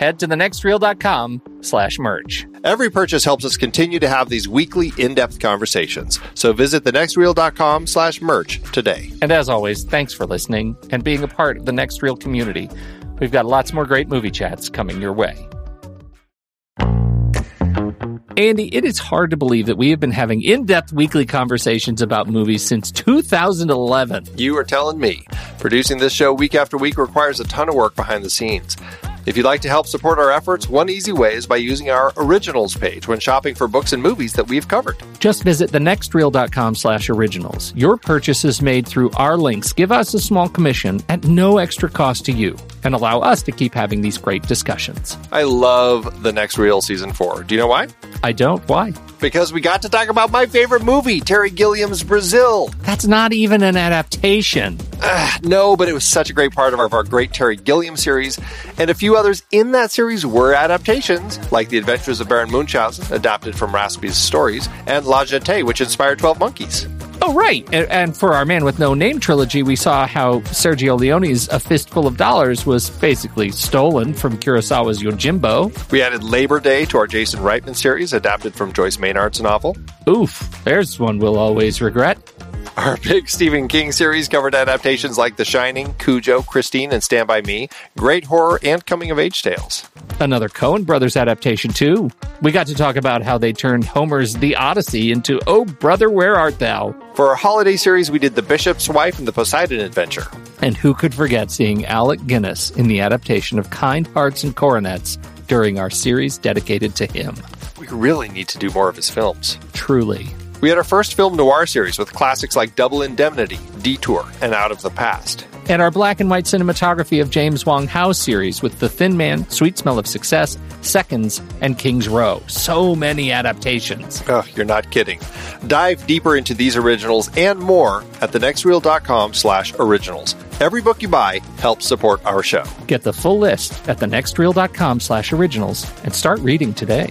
head to thenextreel.com slash merch. Every purchase helps us continue to have these weekly in-depth conversations. So visit thenextreel.com slash merch today. And as always, thanks for listening and being a part of the Next Reel community. We've got lots more great movie chats coming your way. Andy, it is hard to believe that we have been having in depth weekly conversations about movies since 2011. You are telling me. Producing this show week after week requires a ton of work behind the scenes. If you'd like to help support our efforts, one easy way is by using our originals page when shopping for books and movies that we've covered. Just visit thenextreel.com slash originals. Your purchases made through our links give us a small commission at no extra cost to you and allow us to keep having these great discussions. I love the next Reel season four. Do you know why? I don't. Why? Because we got to talk about my favorite movie, Terry Gilliam's Brazil. That's not even an adaptation. Uh, no, but it was such a great part of our, of our great Terry Gilliam series. And a few others in that series were adaptations, like The Adventures of Baron Munchausen, adapted from Raspe's stories, and La Jetée, which inspired 12 Monkeys. Oh, right. And, and for our Man with No Name trilogy, we saw how Sergio Leone's A Fistful of Dollars was basically stolen from Kurosawa's Yojimbo. We added Labor Day to our Jason Reitman series, adapted from Joyce Maynard's novel. Oof, there's one we'll always regret. Our big Stephen King series covered adaptations like The Shining, Cujo, Christine, and Stand By Me, great horror and coming of age tales. Another Coen Brothers adaptation, too. We got to talk about how they turned Homer's The Odyssey into Oh Brother, Where Art Thou? For our holiday series, we did The Bishop's Wife and The Poseidon Adventure. And who could forget seeing Alec Guinness in the adaptation of Kind Hearts and Coronets during our series dedicated to him? We really need to do more of his films. Truly. We had our first film noir series with classics like Double Indemnity, Detour, and Out of the Past. And our black and white cinematography of James Wong Howe series with The Thin Man, Sweet Smell of Success, Seconds, and King's Row. So many adaptations. Oh, you're not kidding. Dive deeper into these originals and more at thenextreel.com slash originals. Every book you buy helps support our show. Get the full list at thenextreel.com slash originals and start reading today.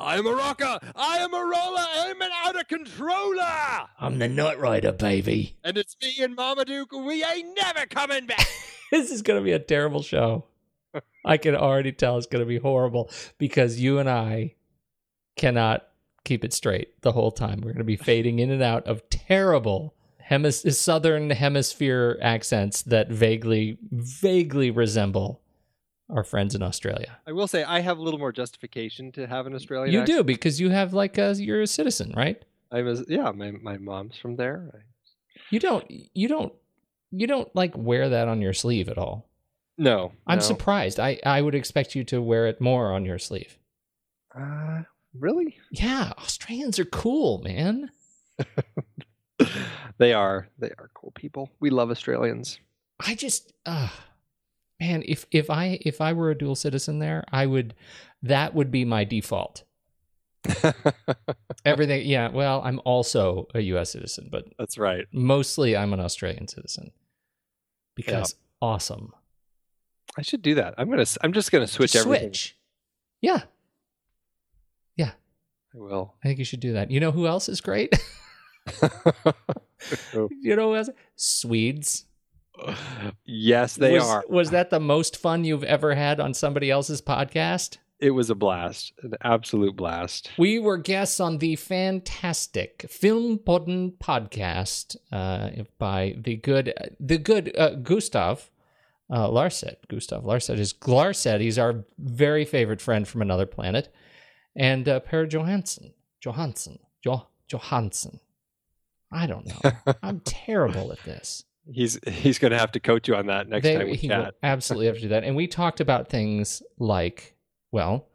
I'm a rocker. I am a roller. I'm an out of controller. I'm the Night Rider, baby. And it's me and Marmaduke. We ain't never coming back. this is going to be a terrible show. I can already tell it's going to be horrible because you and I cannot keep it straight the whole time. We're going to be fading in and out of terrible, hemis- southern hemisphere accents that vaguely vaguely resemble our friends in Australia. I will say I have a little more justification to have an Australian. You accent. do because you have like a you're a citizen, right? I was yeah. My my mom's from there. You don't you don't you don't like wear that on your sleeve at all. No, I'm no. surprised. I I would expect you to wear it more on your sleeve. Uh, really? Yeah, Australians are cool, man. they are. They are cool people. We love Australians. I just uh man, if if I if I were a dual citizen there, I would that would be my default. Everything yeah, well, I'm also a US citizen, but That's right. mostly I'm an Australian citizen. Because awesome. I should do that. I'm gonna. I'm just gonna switch Just everything. Switch. Yeah. Yeah, I will. I think you should do that. You know who else is great? you know who else? Swedes. yes, they was, are. Was that the most fun you've ever had on somebody else's podcast? It was a blast, an absolute blast. We were guests on the fantastic Filmpodden podcast uh, by the good, the good uh, Gustav uh, Larset. Gustav Larset is Larset. He's our very favorite friend from another planet, and uh, Per Johansson. Johansson. Jo- Johansson. I don't know. I'm terrible at this. He's he's gonna have to coach you on that next They- time we he will absolutely have to do that. And we talked about things like, well,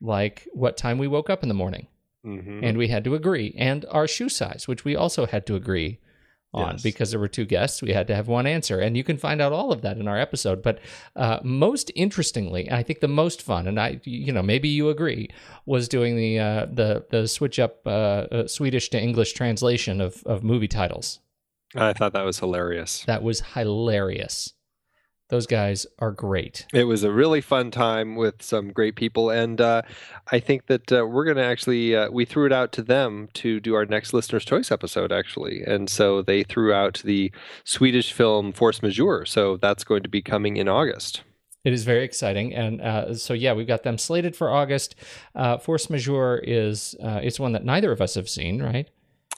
like what time we woke up in the morning, Mhm. and we had to agree, and our shoe size, which we also had to agree on Yes. because there were two guests. We had to have one answer, and you can find out all of that in our episode. But uh, most interestingly, and I think the most fun, and I, you know, maybe you agree, was doing the uh, the the switch up uh, uh, Swedish to English translation of of movie titles. I thought that was hilarious. That was hilarious. Those guys are great. It was a really fun time with some great people, and uh, I think that uh, we're going to actually uh, we threw it out to them to do our next listener's choice episode, actually, and so they threw out the Swedish film Force Majeure. So that's going to be coming in August. It is very exciting, and uh, so yeah, we've got them slated for August. Uh, Force Majeure is uh, it's one that neither of us have seen, right?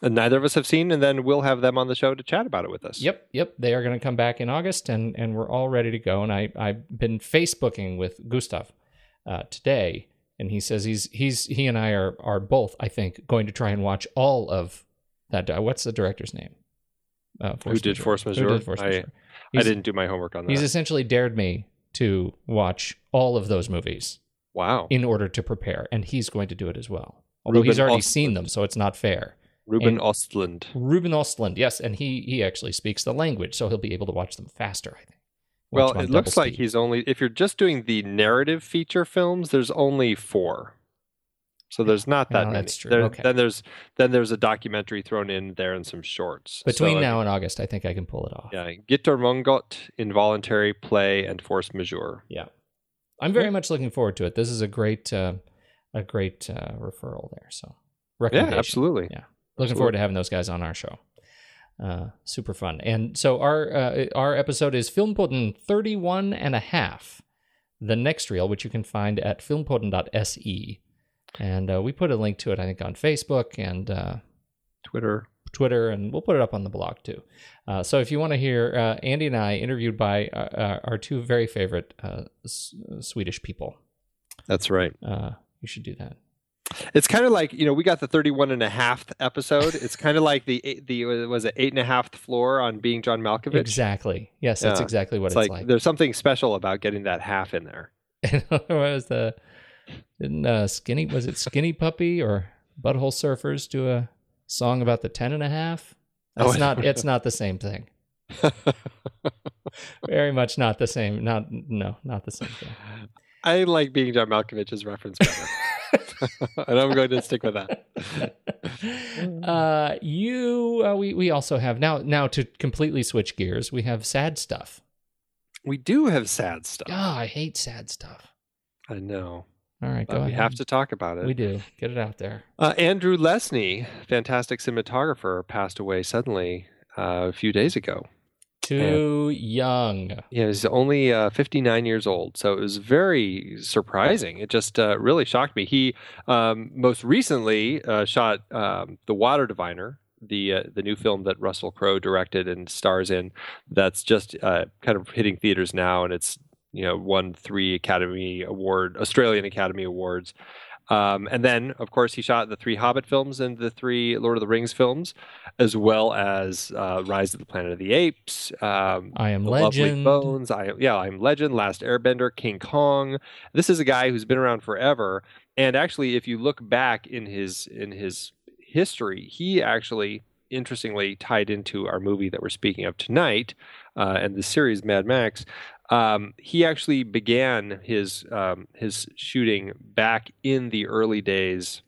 Neither of us have seen, and then we'll have them on the show to chat about it with us. Yep, yep. They are going to come back in August, and and we're all ready to go. And I I've been Facebooking with Gustav uh, today, and he says he's he's he and I are are both I think going to try and watch all of that. What's the director's name? Uh, Who did Force Who Majeure? did Force I- Majeure? I He's- didn't do my homework on that. He's essentially dared me to watch all of those movies wow. in order to prepare, and he's going to do it as well. Although Ruben he's already seen them, so it's not fair. Ruben and- Ostlund. Ruben Ostlund, yes, and he he actually speaks the language, so he'll be able to watch them faster. I think. Watch Well, it looks like speed. he's only if you're just doing the narrative feature films, there's only four. So there's not that Well, many. that's true. There- Okay. Then there's then there's a documentary thrown in there and some shorts. between So, now and August. I think I can pull it off. yeah, Gitarrmongot, Involuntary Play, and Force Majeure. Yeah. I'm very much looking forward to it. This is a great uh, a great uh, referral there. So Yeah, absolutely. Yeah. Looking forward to having those guys on our show. Uh, super fun. And so our uh, our episode is Filmpodden 31 and a half. The next reel, which you can find at filmpodden.se. And uh, we put a link to it, I think, on Facebook and uh, Twitter. Twitter, and we'll put it up on the blog too. Uh, so if you want to hear uh, Andy and I interviewed by our two very favorite uh, S- Swedish people, That's right. uh, you should do that. It's kind of like you know we got the 31 and a half episode. It's kind of like the the was it eight and a half floor on being John Malkovich. Exactly. Yes, that's Yeah. exactly what It's it's, like, like. there's something special about getting that half in there. what was the didn't uh, skinny was it skinny puppy or butthole surfers do a song about the ten and a half Oh, that's I not it's not the same thing very much not the same not no not the same thing I like being John Malkovich's reference better, and I'm going to stick with that. uh you uh, we we also have now now to completely switch gears we have sad stuff We do have sad stuff. oh i hate sad stuff I know, all right go but we have to talk about it. we do get it out there Uh, Andrew Lesnie, fantastic cinematographer, passed away suddenly uh, a few days ago. Too young Yeah, he's only uh, 59 years old, so it was very surprising. It just uh, really shocked me. He um, most recently uh, shot um, The Water Diviner, the uh, the new film that Russell Crowe directed and stars in. That's just uh, kind of hitting theaters now, and it's you know won three Academy Award Australian Academy Awards. Um, and then, of course, he shot the three Hobbit films and the three Lord of the Rings films, as well as uh, Rise of the Planet of the Apes, um, I Am The Lovely Legend. Bones. I yeah, I am Legend, Last Airbender, King Kong. This is a guy who's been around forever, and actually, if you look back in his in his history, he actually interestingly tied into our movie that we're speaking of tonight, uh, and the series Mad Max. Um, he actually began his um, his shooting back in the early days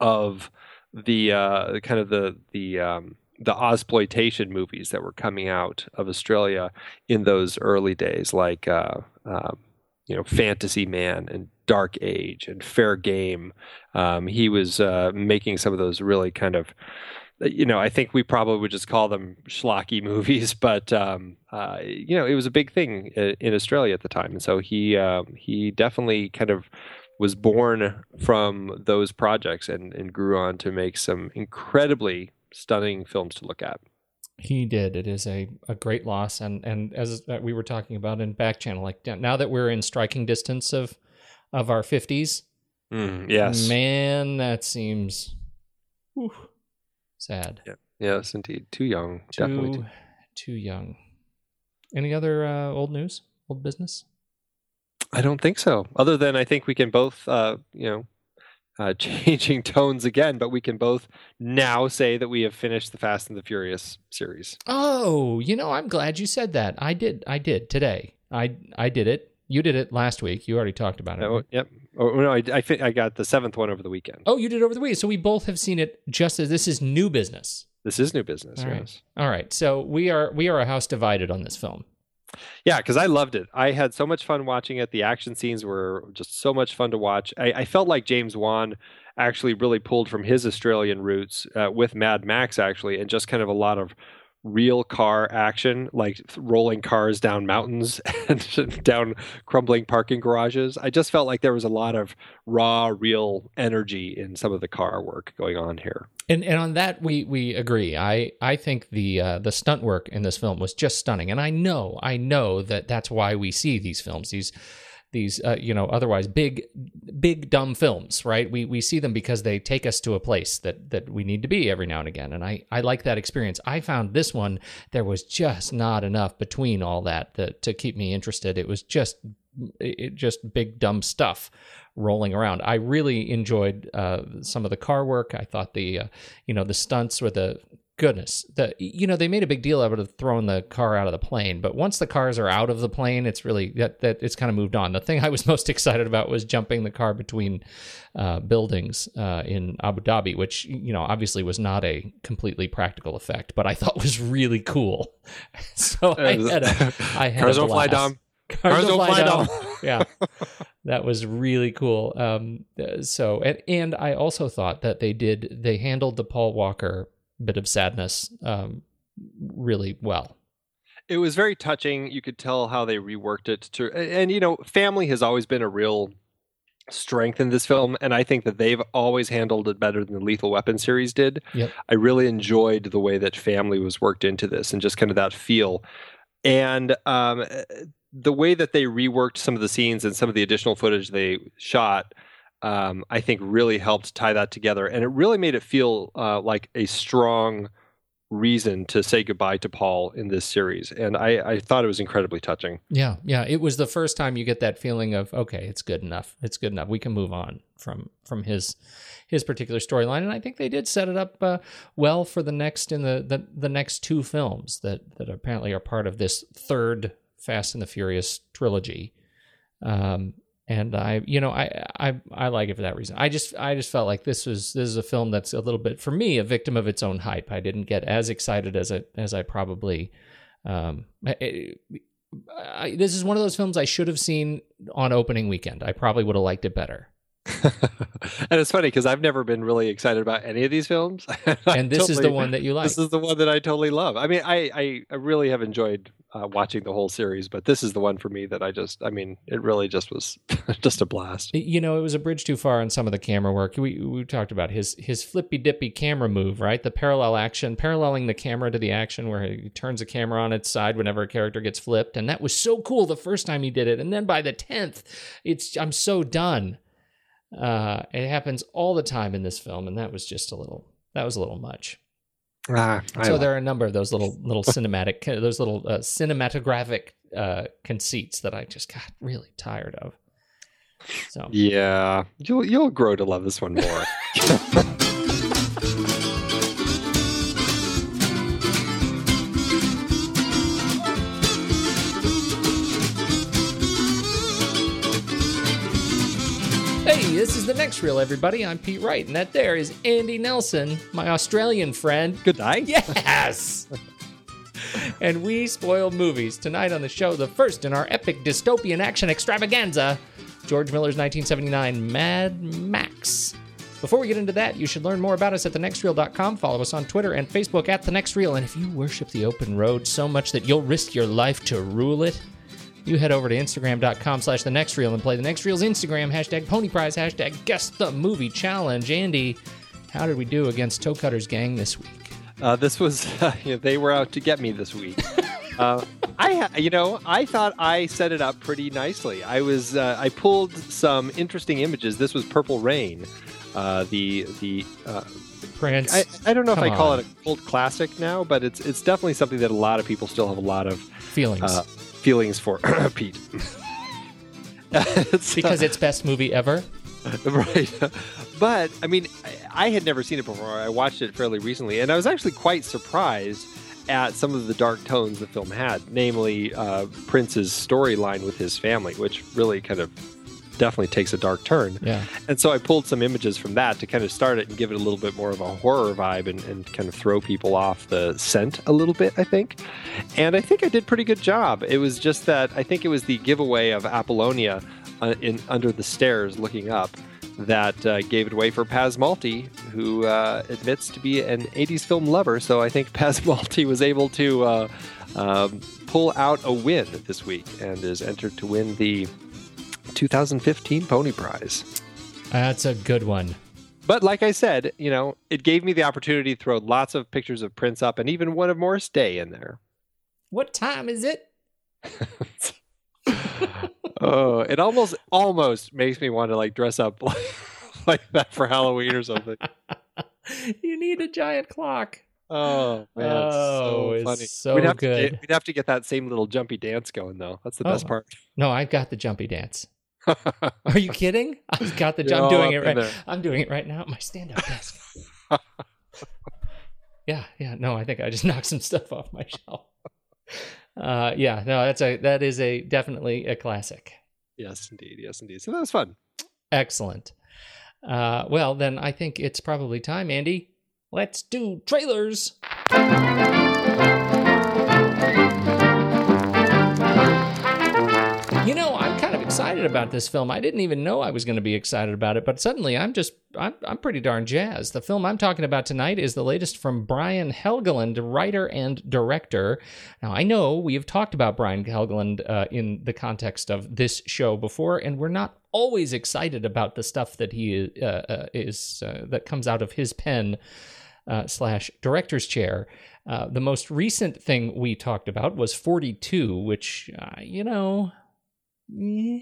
of the uh, kind of the the um, the Ozploitation movies that were coming out of Australia in those early days, like uh, um, you know Fantasy Man and Dark Age and Fair Game. Um, he was uh, making some of those really kind of you know, I think we probably would just call them schlocky movies, but um, uh, you know, it was a big thing in Australia at the time, and so he uh, he definitely kind of was born from those projects and, and grew on to make some incredibly stunning films to look at. He did. It is a, a great loss, and and as uh, we were talking about in back channel, like now that we're in striking distance of of our fifties, yes, man, that seems whew, sad. Yeah. yes, indeed, too young, Too definitely. Too. too young. Any other uh, old news, old business? I don't think so. Other than I think we can both, uh, you know, uh, changing tones again, but we can both now say that we have finished the Fast and the Furious series. Oh, you know, I'm glad you said that. I did. I did today. I I did it. You did it last week. You already talked about it. Oh, yep. Oh, no, I, I, I got the seventh one over the weekend. Oh, you did it over the week. So we both have seen it. Just as this is new business. This is new business. All right. yes. All right. So we are we are a house divided on this film. Yeah, because I loved it. I had so much fun watching it. The action scenes were just so much fun to watch. I, I felt like James Wan actually really pulled from his Australian roots uh, with Mad Max, actually, and just kind of a lot of real car action, like rolling cars down mountains and down crumbling parking garages. I just felt like there was a lot of raw, real energy in some of the car work going on here. And and on that we we agree. I I think the uh, the stunt work in this film was just stunning. And I know I know that that's why we see these films. These these uh, you know otherwise big big dumb films right? We we see them because they take us to a place that that we need to be every now and again. And i i like that experience. I found this one there was just not enough between all that to, to keep me interested. It was just it just big dumb stuff rolling around. I really enjoyed uh, some of the car work. I thought the uh, you know the stunts were the goodness the you know they made a big deal out of throwing the car out of the plane but once the cars are out of the plane it's really that, that it's kind of moved on the thing i was most excited about was jumping the car between uh, buildings uh, in abu dhabi which you know obviously was not a completely practical effect but i thought was really cool so i had a, I had Cars a don't fly, blast. Dom. Cars, don't fly, Dom. yeah, that was really cool. Um, so and and I also thought that they did they handled the Paul Walker bit of sadness um, really well. it was very touching. You could tell how they reworked it to, and, you know, family has always been a real strength in this film, and I think that they've always handled it better than the Lethal Weapon series did. Yep. I really enjoyed the way that family was worked into this, and just kind of that feel, and um, the way that they reworked some of the scenes and some of the additional footage they shot. Um, I think really helped tie that together, and it really made it feel uh, like a strong reason to say goodbye to Paul in this series. And I, I thought it was incredibly touching. Yeah, yeah. It was the first time you get that feeling of okay, it's good enough. It's good enough. We can move on from from his his particular storyline, and I think they did set it up uh, well for the next in the, the the next two films that that apparently are part of this third Fast and the Furious trilogy. Um, and I, you know, I, I, I like it for that reason. I just, I just felt like this was, this is a film that's a little bit for me a victim of its own hype. I didn't get as excited as I, as I probably, um, I, I, this is one of those films I should have seen on opening weekend. I probably would have liked it better. and it's funny because I've never been really excited about any of these films. And this is the one that you like. This is the one that I totally love. I mean, I I, I really have enjoyed uh, watching the whole series, but this is the one for me that I just. I mean, it really just was just a blast. You know, it was a bridge too far on some of the camera work. We we talked about his his flippy dippy camera move, right? The parallel action, paralleling the camera to the action, where he turns the camera on its side whenever a character gets flipped, and that was so cool the first time he did it. And then by the tenth, it's I'm so done. Uh, it happens all the time in this film, and that was just a little that was a little much. Ah, so like- there are a number of those little little cinematic those little uh, cinematographic uh, conceits that I just got really tired of. So yeah, you'll you'll grow to love this one more. is the next reel, everybody. I'm Pete Wright, and that there is Andy Nelson, my Australian friend. Good night. Yes! and we spoil movies. Tonight on the show, the first in our epic dystopian action extravaganza George Miller's 1979 Mad Max. Before we get into that, you should learn more about us at thenextreel.com. Follow us on Twitter and Facebook at The Next Reel. And if you worship the open road so much that you'll risk your life to rule it, you head over to Instagram.com slash The Next Reel and play The Next Reel's Instagram, hashtag Pony Prize, hashtag Guess the Movie Challenge. Andy, how did we do against Toecutter's gang this week? Uh, this was you know, they were out to get me this week. uh, I ha- you know I thought I set it up pretty nicely. I was uh, I pulled some interesting images. This was Purple Rain, uh, the the uh, Prince. I, I don't know if Come I call on. it a cult classic now, but it's it's definitely something that a lot of people still have a lot of feelings. uh, feelings for. Pete, uh, because it's best movie ever. right but i mean I, I had never seen it before i watched it fairly recently and i was actually quite surprised at some of the dark tones the film had namely uh, prince's storyline with his family which really kind of definitely takes a dark turn Yeah. and so i pulled some images from that to kind of start it and give it a little bit more of a horror vibe and, and kind of throw people off the scent a little bit i think and i think i did pretty good job it was just that i think it was the giveaway of apollonia uh, in under the stairs looking up that uh, gave it away for Paz Malti, who uh, admits to be an 80s film lover. So I think Paz Malti was able to uh, um, pull out a win this week and is entered to win the 2015 Pony Prize. That's a good one. But like I said, you know, it gave me the opportunity to throw lots of pictures of Prince up and even one of Morris Day in there. What time is it? oh, it almost almost makes me want to like dress up like, like that for Halloween or something. you need a giant clock. Oh man, Oh, it's so oh, it's funny. so we'd have good. To get, we'd have to get that same little jumpy dance going though. That's the best Oh. part. No, I've got the jumpy dance. Are you kidding? I've got the. You're I'm doing it right. there. I'm doing it right now at my stand-up desk. yeah, yeah. No, I think I just knocked some stuff off my shelf. Uh, yeah, no, that's a that is a definitely a classic. yes, indeed. Yes, indeed. So that was fun. Excellent. Uh, well, then I think it's probably time, Andy. Let's do trailers. Excited about this film. I didn't even know I was going to be excited about it, but suddenly I'm just, I'm, I'm pretty darn jazzed. The film I'm talking about tonight is the latest from Brian Helgeland, writer and director. Now, I know we have talked about Brian Helgeland uh, in the context of this show before, and we're not always excited about the stuff that he uh, uh, is, uh, that comes out of his pen uh, slash director's chair. Uh, the most recent thing we talked about was 42, which, uh, you know, eh,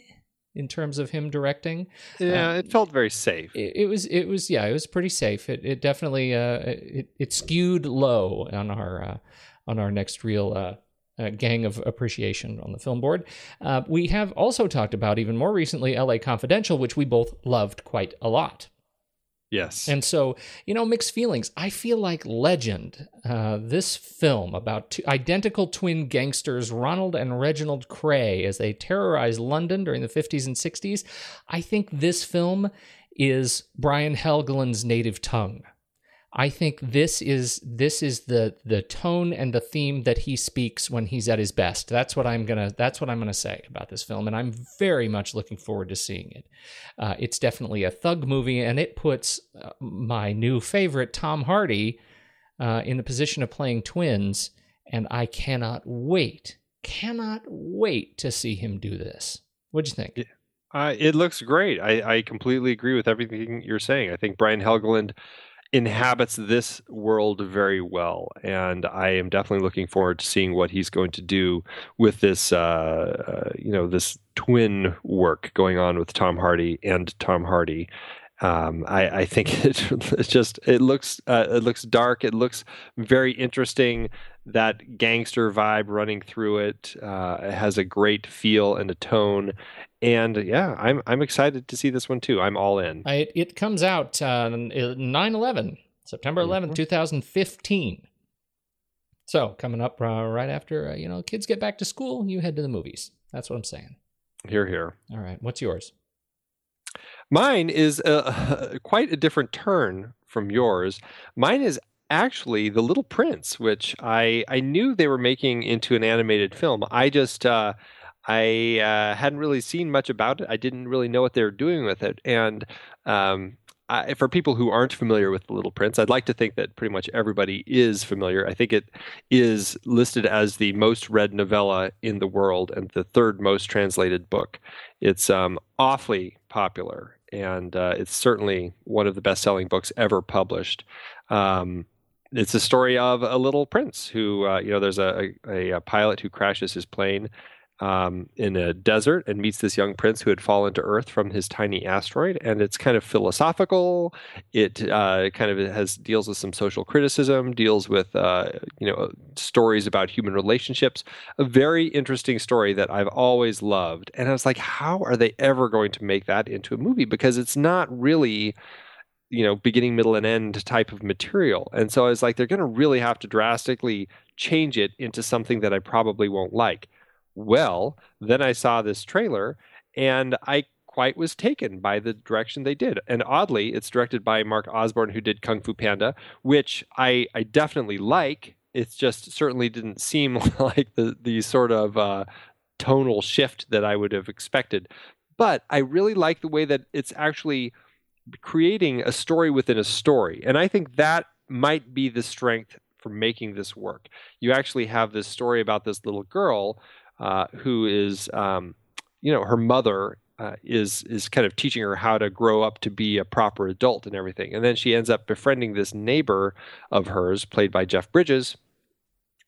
in terms of him directing, Yeah, it felt very safe. it, it was, it was, yeah, it was pretty safe. It, it definitely, uh, it, it skewed low on our, uh, on our next real, uh, uh, gang of appreciation on the film board. Uh, we have also talked about even more recently LA Confidential, which we both loved quite a lot. Yes. And so, you know, mixed feelings. I feel like Legend, uh, this film about two identical twin gangsters, Ronald and Reginald Kray, as they terrorize London during the 50s and 60s. I think this film is Brian Helgeland's native tongue. I think this is this is the the tone and the theme that he speaks when he's at his best. That's what I'm gonna that's what I'm gonna say about this film, and I'm very much looking forward to seeing it. Uh, it's definitely a thug movie, and it puts uh, my new favorite Tom Hardy uh, in the position of playing twins, and I cannot wait, cannot wait to see him do this. What'd you think? Uh, it looks great. I, I completely agree with everything you're saying. I think Brian Helgeland inhabits this world very well, and I am definitely looking forward to seeing what he's going to do with this, uh, uh, you know, this twin work going on with Tom Hardy and Tom Hardy. Um, I, I, think it, it's just it looks uh, it looks dark. It looks very interesting. That gangster vibe running through it. Uh, it has a great feel and a tone, and yeah, I'm I'm excited to see this one too. I'm all in. I, it comes out uh, 9/11, September 11th, mm-hmm. 2015. So coming up uh, right after uh, you know kids get back to school, you head to the movies. That's what I'm saying. Here, here. All right, what's yours? Mine is a, quite a different turn from yours. Mine is actually The Little Prince, which I I knew they were making into an animated film. I just uh, I uh, hadn't really seen much about it. I didn't really know what they were doing with it. And um, I, for people who aren't familiar with The Little Prince, I'd like to think that pretty much everybody is familiar. I think it is listed as the most read novella in the world and the third most translated book. It's um, awfully popular, and uh, it's certainly one of the best selling books ever published. Um, it's a story of a little prince who, uh, you know, there's a, a, a pilot who crashes his plane um, in a desert and meets this young prince who had fallen to Earth from his tiny asteroid. And it's kind of philosophical. It uh, kind of has deals with some social criticism, deals with uh, you know stories about human relationships. A very interesting story that I've always loved. And I was like, how are they ever going to make that into a movie? Because it's not really you know beginning middle and end type of material and so i was like they're going to really have to drastically change it into something that i probably won't like well, then I saw this trailer and I quite was taken by the direction they did. And oddly, it's directed by Mark Osborne, who did Kung Fu Panda, which I, I definitely like. It just certainly didn't seem like the, the sort of uh, tonal shift that I would have expected. But I really like the way that it's actually creating a story within a story. And I think that might be the strength for making this work. You actually have this story about this little girl uh, who is, um, you know, her mother uh, is is kind of teaching her how to grow up to be a proper adult and everything. And then she ends up befriending this neighbor of hers, played by Jeff Bridges,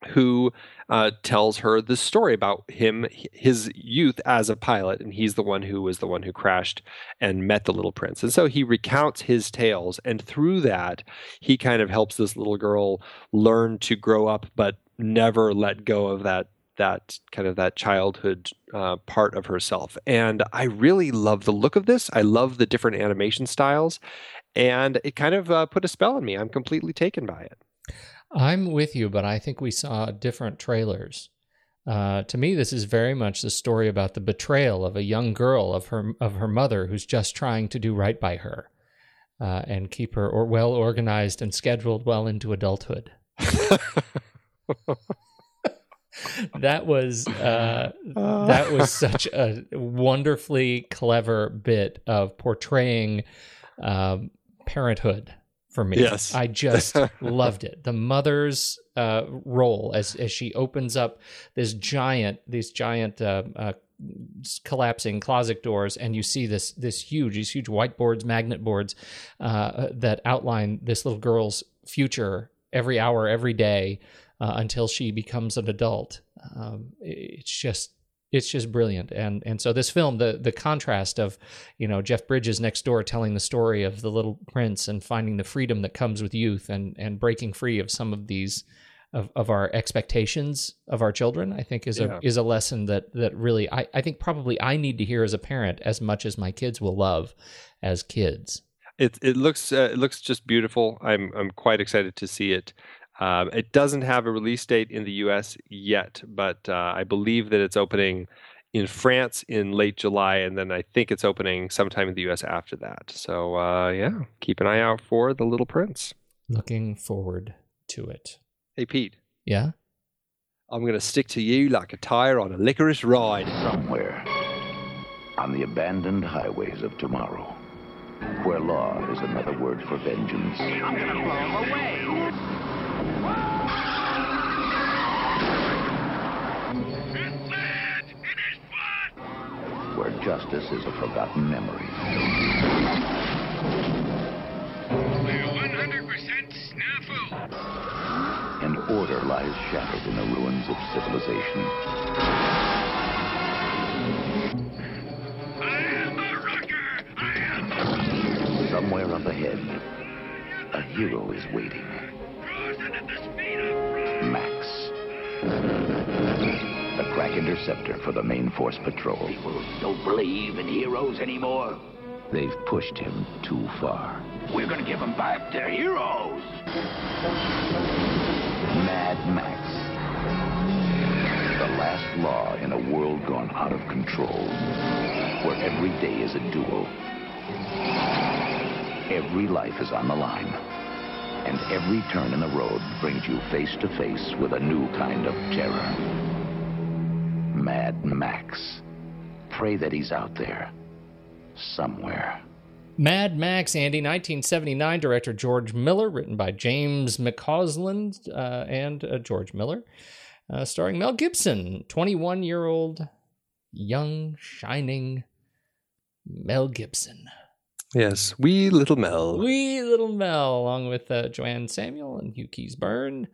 who uh, tells her the story about him, his youth as a pilot, and he's the one who was the one who crashed and met the little prince. And so he recounts his tales, and through that, he kind of helps this little girl learn to grow up, but never let go of that that kind of that childhood uh, part of herself. And I really love the look of this. I love the different animation styles, and it kind of uh, put a spell on me. I'm completely taken by it. I'm with you, but I think we saw different trailers. Uh, to me, this is very much the story about the betrayal of a young girl of her of her mother, who's just trying to do right by her uh, and keep her or well organized and scheduled well into adulthood. that was uh, that was such a wonderfully clever bit of portraying um, parenthood for me. Yes, I just loved it. The mother's uh, role as as she opens up this giant these giant uh, uh, collapsing closet doors, and you see this this huge these huge whiteboards, magnet boards uh, that outline this little girl's future every hour, every day uh, until she becomes an adult. Um, it's just it's just brilliant and and so this film the the contrast of you know Jeff Bridges next door telling the story of the little prince and finding the freedom that comes with youth and and breaking free of some of these of, of our expectations of our children I think is yeah. a is a lesson that that really I, I think probably I need to hear as a parent as much as my kids will love as kids it it looks uh, it looks just beautiful I'm I'm quite excited to see it um, it doesn't have a release date in the US yet, but uh, I believe that it's opening in France in late July, and then I think it's opening sometime in the US after that. So, uh, yeah, keep an eye out for The Little Prince. Looking forward to it. Hey, Pete, Yeah? I'm going to stick to you like a tire on a licorice ride. Somewhere on the abandoned highways of tomorrow, where law is another word for vengeance. I'm gonna blow away. Where justice is a forgotten memory. 100% snafu. and order lies shattered in the ruins of civilization. I am a rocker. I am Somewhere up ahead, a hero is waiting. frozen at the speed of Max. Crack interceptor for the main force patrol. People don't believe in heroes anymore. They've pushed him too far. We're gonna give them back their heroes. Mad Max. The last law in a world gone out of control. Where every day is a duel. Every life is on the line. And every turn in the road brings you face to face with a new kind of terror. Mad Max. Pray that he's out there. Somewhere. Mad Max, Andy, 1979, director George Miller, written by James McCausland uh, and uh, George Miller, uh, starring Mel Gibson, 21 year old, young, shining Mel Gibson. Yes, wee little Mel. Wee little Mel, along with uh, Joanne Samuel and Hugh Keays-Byrne.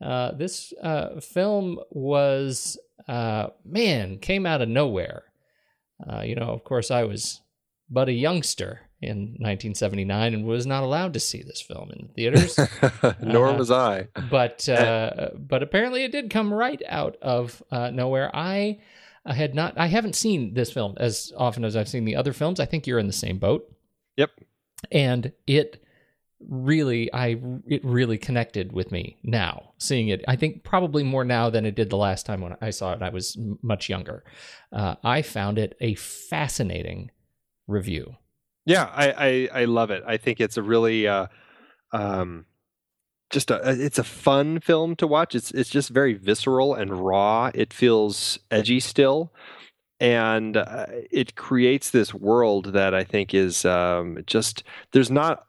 Uh, this uh, film was, uh, man, came out of nowhere. Uh, you know, of course, I was but a youngster in 1979 and was not allowed to see this film in the theaters. Nor Uh, was I. but uh, but apparently it did come right out of uh, nowhere. I I had not I haven't seen this film as often as I've seen the other films. I think you're in the same boat. Yep. And it really I it really connected with me now seeing it. I think probably more now than it did the last time when I saw it. I was much younger. Uh, I found it a fascinating review. Yeah, I, I I love it. I think it's a really uh, um, just a it's a fun film to watch. It's it's just very visceral and raw. It feels edgy still, and uh, it creates this world that I think is um, just there's not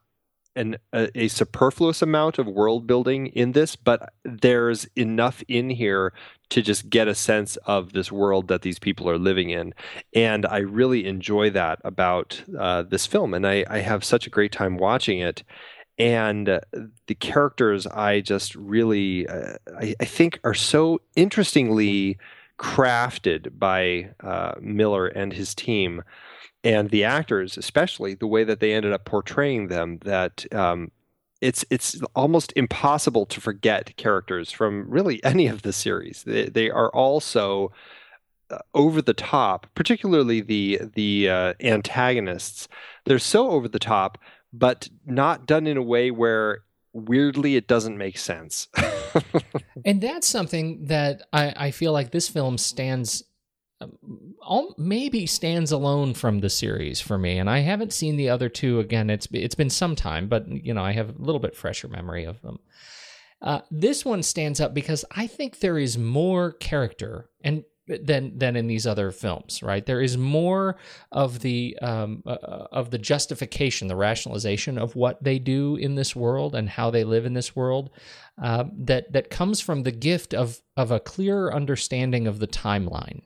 an a, a superfluous amount of world building in this, but there's enough in here to just get a sense of this world that these people are living in. And I really enjoy that about uh, this film. And I, I have such a great time watching it. And the characters, I just really, uh, I, I think, are so interestingly crafted by uh, Miller and his team. And the actors, especially the way that they ended up portraying them, that um, it's it's almost impossible to forget characters from really any of the series. They, they are all so uh, over the top, particularly the the uh, antagonists. They're so over the top, but not done in a way where weirdly it doesn't make sense. And that's something that I, I feel like this film stands, maybe stands alone from the series for me. And I haven't seen the other two again. It's it's been some time, but you know I have a little bit fresher memory of them. Uh, this one stands up because I think there is more character and than than in these other films. Right, there is more of the um, uh, of the justification, the rationalization of what they do in this world and how they live in this world uh, that that comes from the gift of of a clearer understanding of the timeline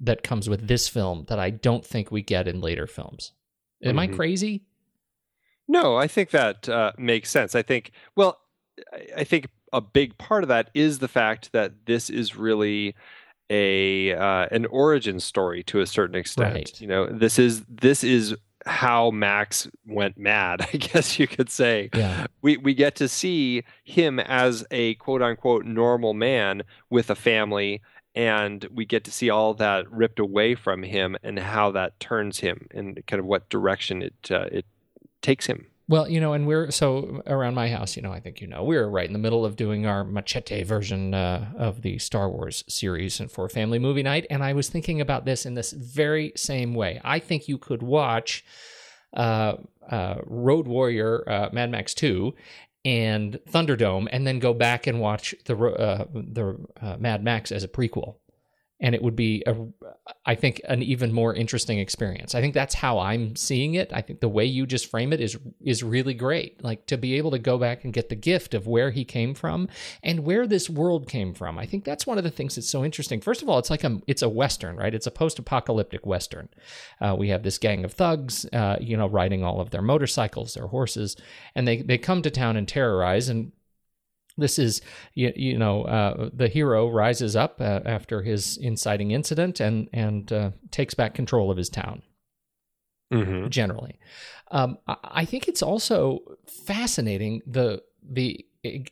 that comes with this film that I don't think we get in later films. Am I Mhm. crazy? No, I think that uh, makes sense. I think, well, I- I think a big part of that is the fact that this is really a uh, an origin story to a certain extent. Right. You know, this is this is how Max went mad. I guess you could say. Yeah. We we get to see him as a quote unquote normal man with a family. And we get to see all that ripped away from him, and how that turns him, and kind of what direction it uh, it takes him. Well, you know, and we're so around my house, you know, I think you know, we're right in the middle of doing our machete version uh, of the Star Wars series and for family movie night. And I was thinking about this in this very same way. I think you could watch uh, uh, Road Warrior, uh, Mad Max 2, and Thunderdome, and then go back and watch the uh, the uh, Mad Max as a prequel and it would be a i think an even more interesting experience. I think that's how i'm seeing it. I think the way you just frame it is is really great. Like to be able to go back and get the gift of where he came from and where this world came from. I think that's one of the things that's so interesting. First of all it's like a it's a western right? It's a post-apocalyptic western. Uh, we have this gang of thugs uh, you know riding all of their motorcycles their horses and they they come to town and terrorize and this is you, you know uh, the hero rises up uh, after his inciting incident and and uh, takes back control of his town. Mm-hmm. generally. Um, I- i think it's also fascinating the the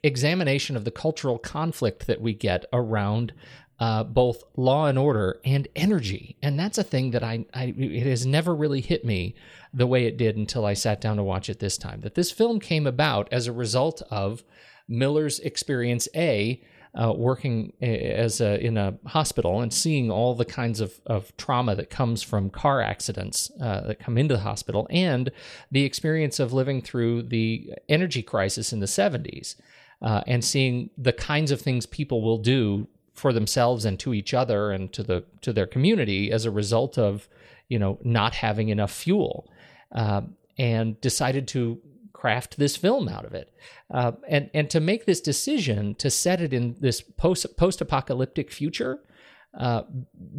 examination of the cultural conflict that we get around uh, both law and order and energy. And that's a thing that I, I it has never really hit me the way it did until i sat down to watch it this time that this film came about as a result of Miller's experience A, uh, working as a, in a hospital and seeing all the kinds of, of trauma that comes from car accidents uh, that come into the hospital, and the experience of living through the energy crisis in the 70s uh, and seeing the kinds of things people will do for themselves and to each other and to the to their community as a result of you know not having enough fuel uh, and decided to craft this film out of it. Uh, and and to make this decision to set it in this post post apocalyptic future uh,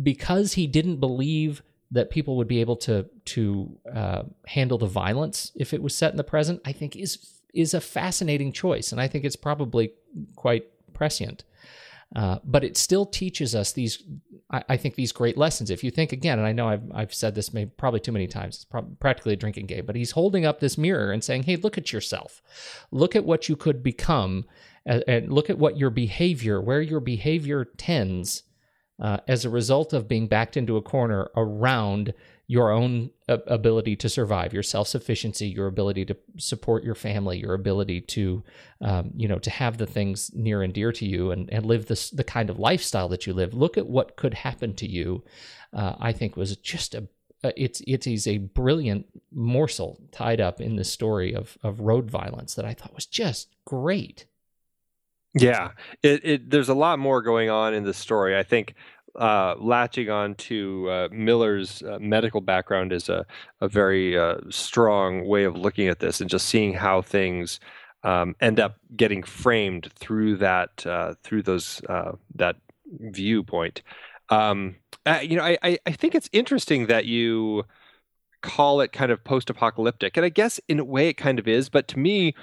because he didn't believe that people would be able to to uh, handle the violence if it was set in the present I think is is a fascinating choice. And I think it's probably quite prescient. Uh, but it still teaches us these, I, I, think, these great lessons. If you think again, and I know I've, I've said this maybe probably too many times, it's prob- practically a drinking game, but he's holding up this mirror and saying, hey, look at yourself. Look at what you could become, and, and look at what your behavior, where your behavior tends uh, as a result of being backed into a corner around your own ability to survive, your self sufficiency, your ability to support your family, your ability to, um, you know, to have the things near and dear to you and, and live this the kind of lifestyle that you live. Look at what could happen to you. Uh, I think was just a it's it is a brilliant morsel tied up in this story of of road violence that I thought was just great. Yeah, it, it there's a lot more going on in this story. I think uh, latching on to uh, Miller's uh, medical background is a, a very uh, strong way of looking at this and just seeing how things um, end up getting framed through that uh, through those uh, that viewpoint. Um, you know, I, I think it's interesting that you call it kind of post-apocalyptic, and I guess in a way it kind of is, but to me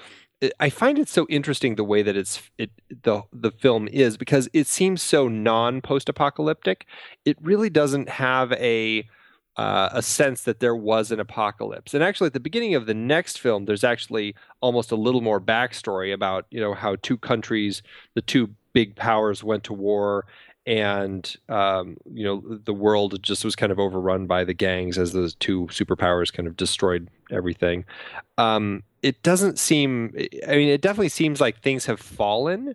I find it so interesting the way that it's it the the film is because it seems so non post apocalyptic. It really doesn't have a uh, a sense that there was an apocalypse. And actually, at the beginning of the next film, there's actually almost a little more backstory about you know how two countries, the two big powers, went to war, and um, you know the world just was kind of overrun by the gangs as those two superpowers kind of destroyed everything. Um, it doesn't seem. I mean, it definitely seems like things have fallen,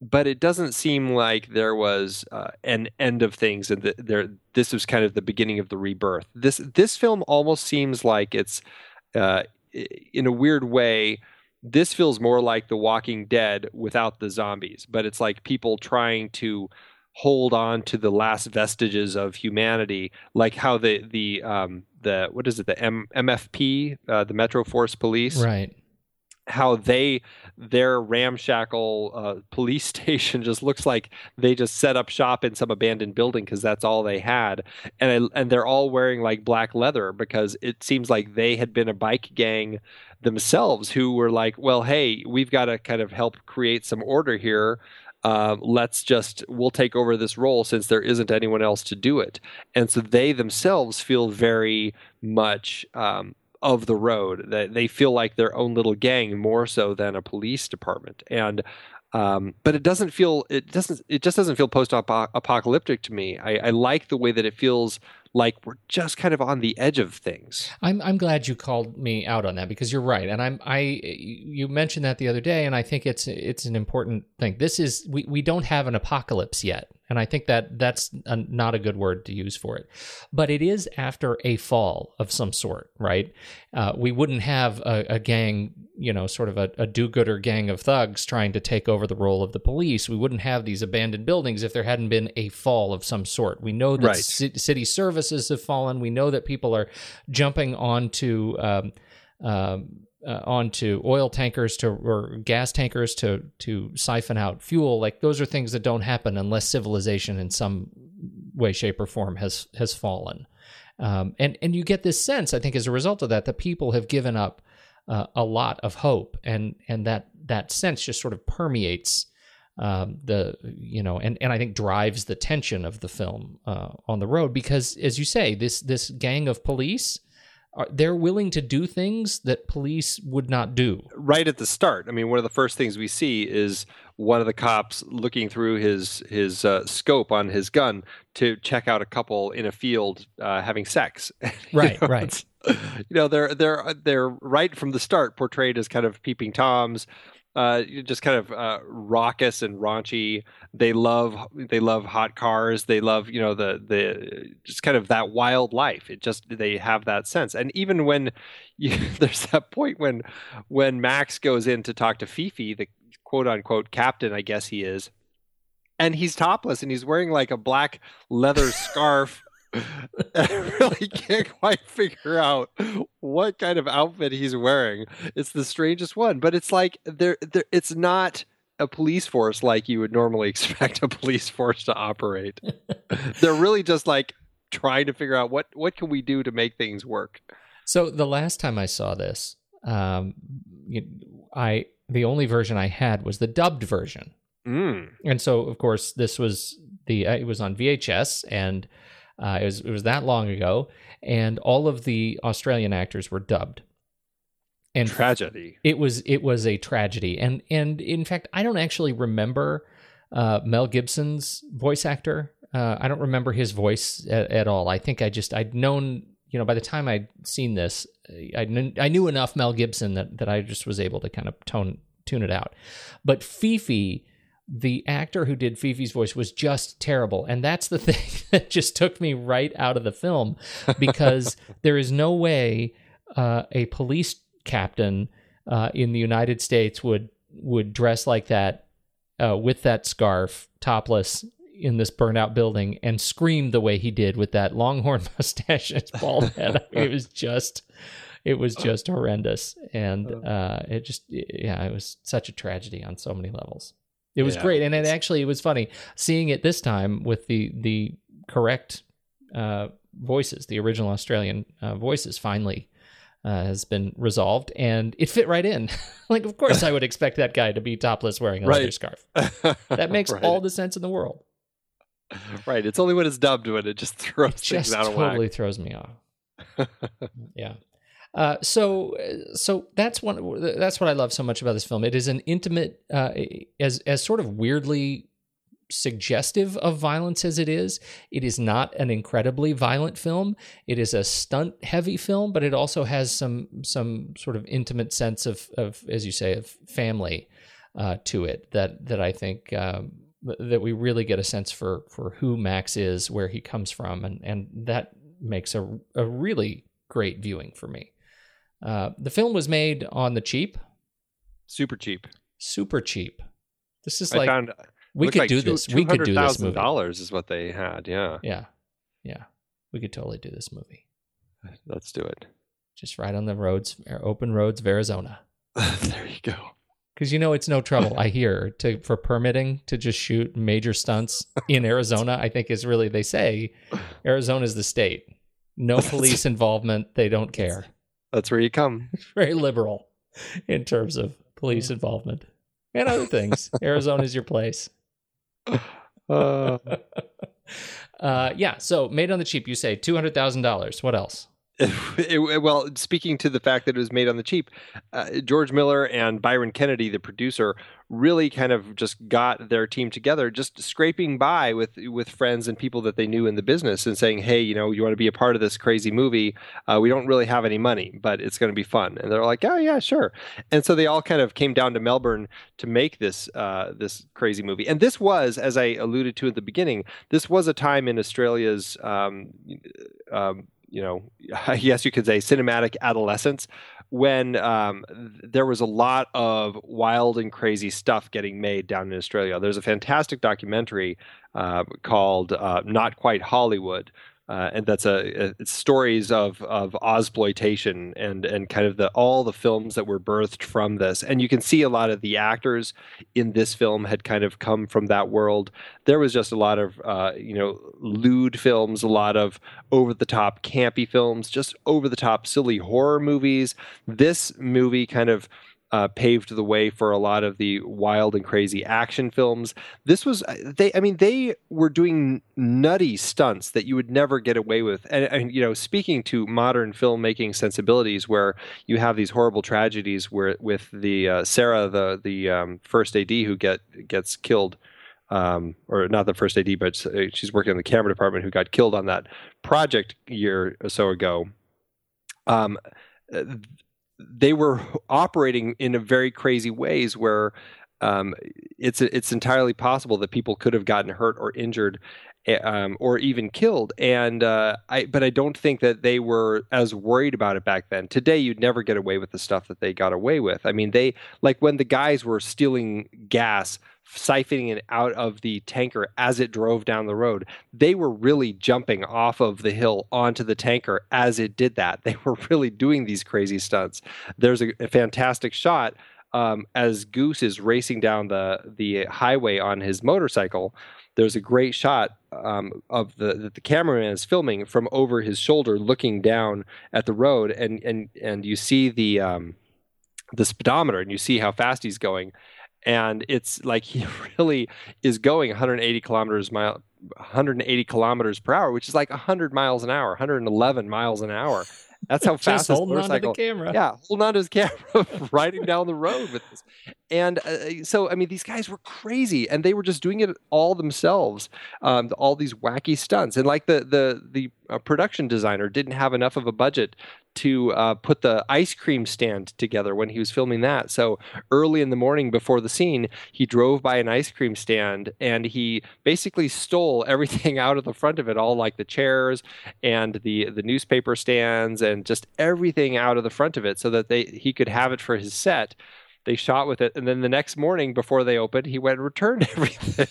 but it doesn't seem like there was uh, an end of things, and that there. This was kind of the beginning of the rebirth. This this film almost seems like it's, uh, in a weird way. This feels more like The Walking Dead without the zombies, but it's like people trying to hold on to the last vestiges of humanity, like how the the um, the what is it? The M- MFP uh, the Metro Force Police? Right. How they their ramshackle uh, police station just looks like they just set up shop in some abandoned building because that's all they had. And I, and they're all wearing like black leather because it seems like they had been a bike gang themselves who were like well hey we've got to kind of help create some order here uh, let's just we'll take over this role since there isn't anyone else to do it. And so they themselves feel very much um, of the road. That they feel like their own little gang more so than a police department. And um, but it doesn't feel it doesn't it just doesn't feel post apocalyptic to me. I, I like the way that it feels like we're just kind of on the edge of things. I'm I'm glad you called me out on that because you're right, and I'm I you mentioned that the other day, and I think it's it's an important thing. This is we we don't have an apocalypse yet, and I think that that's a, not a good word to use for it, but it is after a fall of some sort, right? Uh, we wouldn't have a, a gang, you know, sort of a, a do-gooder gang of thugs trying to take over the role of the police. We wouldn't have these abandoned buildings if there hadn't been a fall of some sort. We know that Right. ci- city services have fallen. We know that people are jumping onto um, um, uh, onto oil tankers to or gas tankers to to siphon out fuel. Like those are things that don't happen unless civilization in some way, shape, or form has has fallen. Um, and and you get this sense, I think, as a result of that, that people have given up uh, a lot of hope, and and that that sense just sort of permeates um, the you know, and and I think drives the tension of the film uh, on the road because, as you say, this this gang of police. Are, they're willing to do things that police would not do. right at the start. I mean, one of the first things we see is one of the cops looking through his his uh, scope on his gun to check out a couple in a field uh, having sex. You Right, know, right. You know, they're they're they're right from the start portrayed as kind of peeping toms. Uh, just kind of uh, raucous and raunchy. They love they love hot cars. They love you know the the just kind of that wild life. It just they have that sense. And even when you, there's that point when when Max goes in to talk to Fifi, the quote unquote captain, I guess he is, and he's topless and he's wearing like a black leather scarf. I really can't quite figure out what kind of outfit he's wearing. It's the strangest one, but it's like there, there it's not a police force like you would normally expect a police force to operate. They're really just like trying to figure out what what can we do to make things work. So the last time I saw this, um, I the only version I had was the dubbed version, Mm. and so of course this was the uh, it was on VHS, and uh, it was it was that long ago, and all of the Australian actors were dubbed, and Tragedy. it was it was a tragedy, and and in fact I don't actually remember uh, Mel Gibson's voice actor. Uh, I don't remember his voice at, at all. I think I just I'd known you know by the time I'd seen this, I knew, I knew enough Mel Gibson that that I just was able to kind of tone tune it out. But Fifi, the actor who did Fifi's voice was just terrible, and that's the thing that just took me right out of the film because there is no way uh, a police captain uh, in the United States would would dress like that uh, with that scarf, topless in this burnout building, and scream the way he did with that longhorn mustache and bald head. I mean, it was just, it was just horrendous, and uh, it just, yeah, it was such a tragedy on so many levels. It was Yeah, great, and it actually it was funny seeing it this time with the the correct uh, voices, the original Australian uh, voices. Finally, uh, has been resolved, and it fit right in. like, of course, I would expect that guy to be topless wearing a leather scarf. That makes Right. all the sense in the world. right. It's only when it's dubbed when it just throws It things just out of whack. totally throws me off. yeah. Uh, so, so that's one. That's what I love so much about this film. It is an intimate, uh, as as sort of weirdly suggestive of violence as it is. It is not an incredibly violent film. It is a stunt heavy film, but it also has some some sort of intimate sense of of as you say of family uh, to it that that I think. Um, that we really get a sense for for who Max is, where he comes from, and and that makes a a really great viewing for me. Uh, the film was made on the cheap, Super cheap. super cheap. This is I like found we could like do two- this. We could do this movie. dollars is what they had. Yeah, Yeah, yeah, we could totally do this movie. let's do it. Just right on the roads, open roads of Arizona. there you go. Because you know it's no trouble. I hear to for permitting to just shoot major stunts in Arizona. I think is really they say Arizona's the state. No police involvement. They don't care. That's where you come. Very liberal in terms of police involvement and other things. Arizona's your place. Uh, Uh, yeah. So made on the cheap. You say two hundred thousand dollars. What else? it, well, speaking to the fact that it was made on the cheap, uh, George Miller and Byron Kennedy, the producer, really kind of just got their team together, just scraping by with with friends and people that they knew in the business, and saying, "Hey, you know, you want to be a part of this crazy movie? Uh, we don't really have any money, but it's going to be fun." And they're like, "Oh yeah, sure." And so they all kind of came down to Melbourne to make this uh, this crazy movie. And this was, as I alluded to at the beginning, this was a time in Australia's. Um, um, you know, I guess you could say cinematic adolescence when um, there was a lot of wild and crazy stuff getting made down in Australia. There's a fantastic documentary uh, called uh, Not Quite Hollywood, uh, and that's a, a stories of of exploitation and and kind of the all the films that were birthed from this. And you can see a lot of the actors in this film had kind of come from that world. There was just a lot of uh, you know lewd films, a lot of over the top campy films, just over the top silly horror movies. This movie kind of uh, paved the way for a lot of the wild and crazy action films. This was uh, they. I mean, they were doing nutty stunts that you would never get away with. And, and you know, speaking to modern filmmaking sensibilities, where you have these horrible tragedies, where with the uh, Sarah, the the um, first AD who get gets killed. Um, or not the first AD, but uh, she's working in the camera department who got killed on that project year or so ago. Um, they were operating in a very crazy ways where um, it's it's entirely possible that people could have gotten hurt or injured eh, um, or even killed. And uh, I, but I don't think that they were as worried about it back then. Today, you'd never get away with the stuff that they got away with. I mean, they like when the guys were stealing gas siphoning it out of the tanker as it drove down the road. They were really jumping off of the hill onto the tanker as it did that. They were really doing these crazy stunts. There's a, a fantastic shot um, as Goose is racing down the the highway on his motorcycle. There's a great shot um, of the that the cameraman is filming from over his shoulder, looking down at the road, and and and you see the um, the speedometer, and you see how fast he's going and it's like he really is going 180 kilometers mile 180 kilometers per hour which is like 100 miles an hour 111 miles an hour that's how fast holding motorcycle. the camera. Yeah, holding on to his camera, riding down the road with this. And uh, so, I mean, these guys were crazy, and they were just doing it all themselves. Um, all these wacky stunts, and like the the the uh, production designer didn't have enough of a budget to uh, put the ice cream stand together when he was filming that. So early in the morning before the scene, he drove by an ice cream stand and he basically stole everything out of the front of it, all like the chairs and the the newspaper stands and just everything out of the front of it, so that they he could have it for his set. They shot with it, and then the next morning before they opened, he went and returned everything.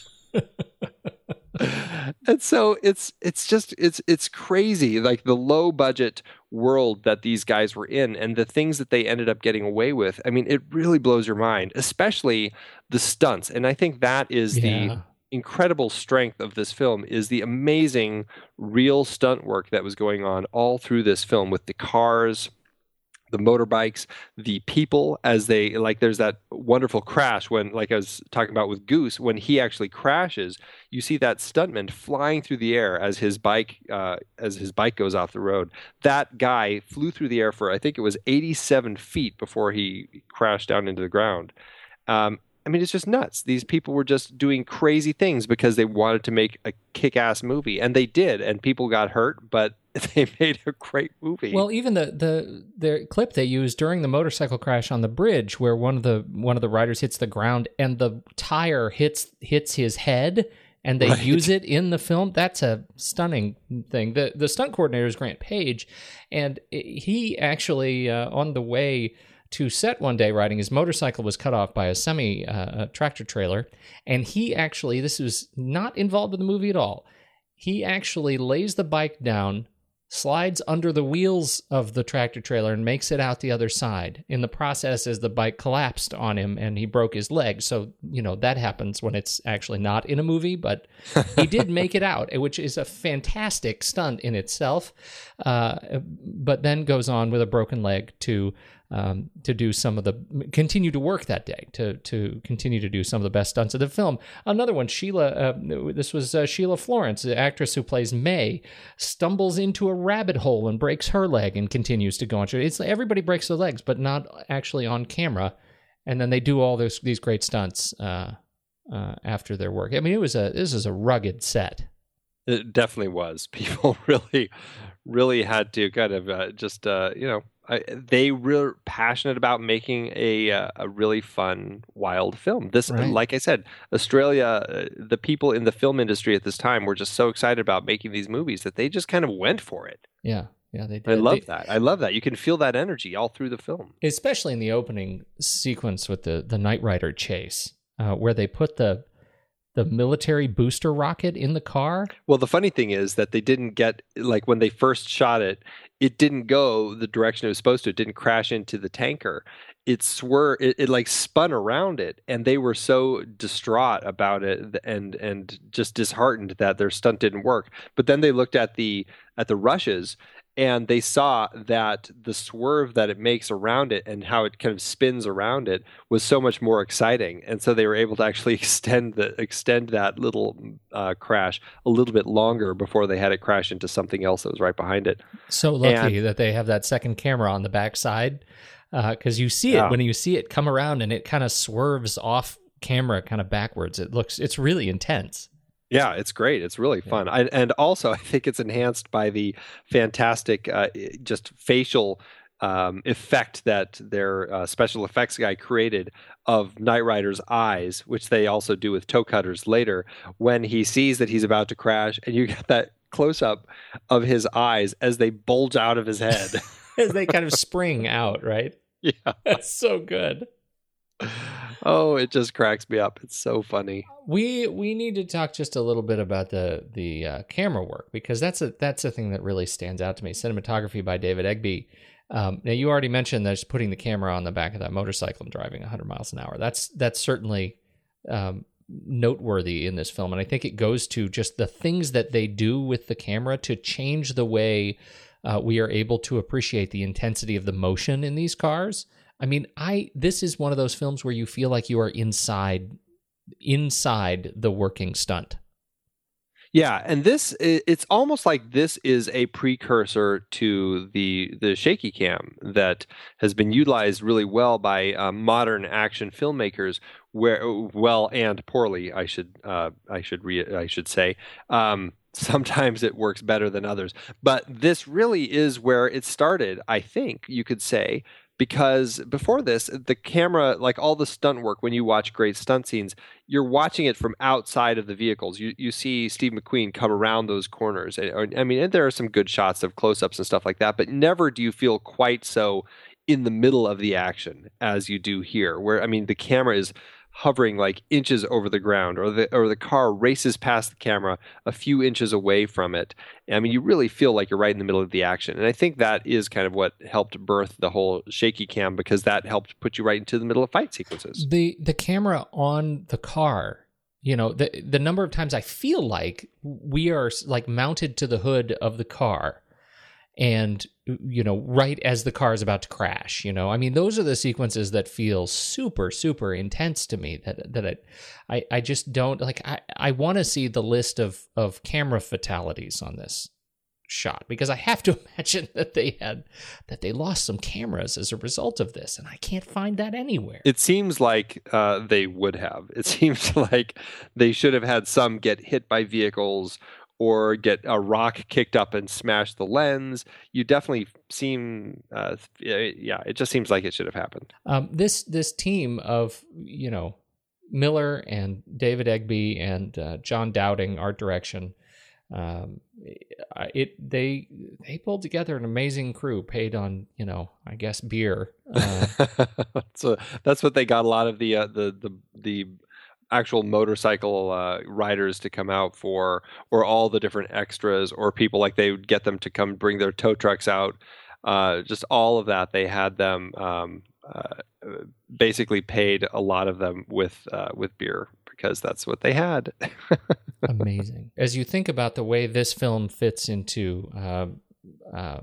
and so it's it's just it's it's crazy like the low budget world that these guys were in and the things that they ended up getting away with i mean it really blows your mind especially the stunts and i think that is yeah. the incredible strength of this film is the amazing real stunt work that was going on all through this film with the cars the motorbikes, the people as they like there's that wonderful crash when like I was talking about with Goose when he actually crashes, you see that stuntman flying through the air as his bike uh, as his bike goes off the road. That guy flew through the air for I think it was 87 feet before he crashed down into the ground. Um, I mean, it's just nuts. These people were just doing crazy things because they wanted to make a kick-ass movie, and they did. And people got hurt, but they made a great movie. Well, even the the the clip they used during the motorcycle crash on the bridge, where one of the one of the riders hits the ground and the tire hits hits his head, and they right. use it in the film. That's a stunning thing. the The stunt coordinator is Grant Page, and he actually uh, on the way to set one day riding his motorcycle was cut off by a semi uh, tractor trailer and he actually this was not involved in the movie at all he actually lays the bike down slides under the wheels of the tractor trailer and makes it out the other side. In the process, as the bike collapsed on him and he broke his leg. So, you know, that happens when it's actually not in a movie, but he did make it out, which is a fantastic stunt in itself. Uh, but then goes on with a broken leg to um, to do some of the continue to work that day to to continue to do some of the best stunts of the film. Another one, Sheila. Uh, this was uh, Sheila Florence, the actress who plays May, stumbles into a rabbit hole and breaks her leg and continues to go on. It's everybody breaks their legs, but not actually on camera. And then they do all those these great stunts uh, uh, after their work. I mean, it was a this is a rugged set. It definitely was. People really, really had to kind of uh, just uh, you know I, they were passionate about making a uh, a really fun, wild film. This, Right. like I said, Australia, uh, the people in the film industry at this time were just so excited about making these movies that they just kind of went for it. Yeah, yeah, they did. I love They- that. I love that. You can feel that energy all through the film. especially in the opening sequence with the the Nightrider chase, uh, where they put the the military booster rocket in the car. Well, the funny thing is that they didn't get like when they first shot it, it didn't go the direction it was supposed to. It didn't crash into the tanker. It swerved. It, it like spun around it, and they were so distraught about it and and just disheartened that their stunt didn't work. But then they looked at the at the rushes. And they saw that the swerve that it makes around it and how it kind of spins around it was so much more exciting, and so they were able to actually extend the extend that little uh, crash a little bit longer before they had it crash into something else that was right behind it. So lucky that they have that second camera on the backside, because you see it Yeah. when you see it come around and it kind of swerves off camera, kind of backwards. It looks it's really intense. Yeah, it's great. It's really fun. I, and also, I think it's enhanced by the fantastic, uh, just facial um, effect that their uh, special effects guy created of Nightrider's eyes, which they also do with Toecutter's later, when he sees that he's about to crash, and you get that close up of his eyes as they bulge out of his head. As they kind of spring out, right? yeah. That's so good. Oh, it just cracks me up. It's so funny. We we need to talk just a little bit about the the uh, camera work because that's a that's a thing that really stands out to me. Cinematography by David Eggby. Um, now you already mentioned that just putting the camera on the back of that motorcycle and driving 100 miles an hour. That's that's certainly um, noteworthy in this film, and I think it goes to just the things that they do with the camera to change the way uh, we are able to appreciate the intensity of the motion in these cars. I mean, I this is one of those films where you feel like you are inside inside the working stunt. Yeah, and this it's almost like this is a precursor to the the shaky cam that has been utilized really well by uh, modern action filmmakers where well and poorly I should uh, I should re- I should say um, sometimes it works better than others but this really is where it started I think you could say because before this the camera like all the stunt work when you watch great stunt scenes you're watching it from outside of the vehicles. You you see Steve McQueen come around those corners. Eh, or- I mean, and there are some good shots of close-ups and stuff like that, but never do you feel quite so in the middle of the action as you do here. Where I mean, the camera is hovering like inches over the ground, or the or the car races past the camera a few inches away from it. I mean, you really feel like you're right in the middle of the action, and I think that is kind of what helped birth the whole shaky cam because that helped put you right into the middle of fight sequences. The the camera on the car, you know, the the number of times I feel like we are like mounted to the hood of the car and you know, right as the car is about to crash, you know. I mean, those are the sequences that feel super super intense to me that that I I, I just don't like I I want to see the list of of camera fatalities on this shot because I have to imagine that they had that they lost some cameras as a result of this, and I can't find that anywhere. It seems like uh, they would have. It seems like they should have had some get hit by vehicles or get a rock kicked up and smash the lens. You definitely seem, uh, yeah, it just seems like it should have happened. Um, this this team of you know Miller and David Eggby and uh, Jon Dowding, art direction. Um, it they they pulled together an amazing crew, paid on you know I guess beer. Uh, so that's what they got a lot of the uh, the the the actual motorcycle uh, riders to come out for, or all the different extras, or people like they would get them to come bring their tow trucks out. Uh, just all of that, they had them um, uh, basically paid a lot of them with uh, with beer because that's what they had. amazing. As you think about the way this film fits into, uh, uh,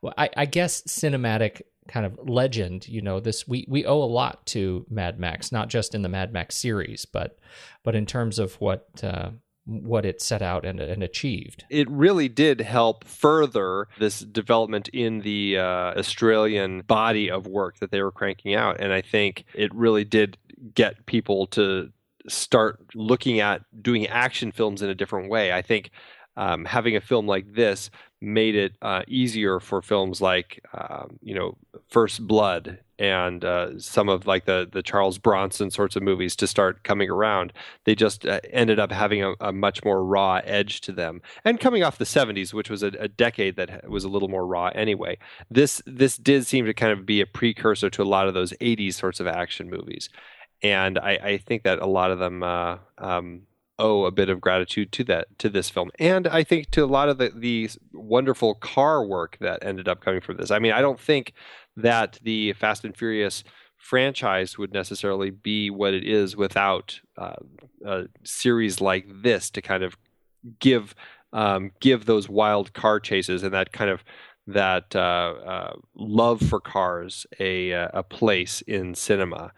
well, I, I guess cinematic kind of legend. You know, this we we owe a lot to Mad Max, not just in the Mad Max series, but but in terms of what uh, what it set out and, and achieved. It really did help further this development in the uh, Australian body of work that they were cranking out, and I think it really did get people to start looking at doing action films in a different way. I think um, having a film like this made it uh, easier for films like um, you know First Blood and uh, some of like the the Charles Bronson sorts of movies to start coming around. They just uh, ended up having a, a, much more raw edge to them, and coming off the '70s, which was a, a, decade that was a little more raw anyway. This this did seem to kind of be a precursor to a lot of those '80s sorts of action movies, and I, I think that a lot of them. Uh, um, owe a bit of gratitude to that to this film and i think to a lot of the, the wonderful car work that ended up coming from this i mean i don't think that the fast and furious franchise would necessarily be what it is without uh, a series like this to kind of give um, give those wild car chases and that kind of that uh, uh, love for cars a uh, a place in cinema.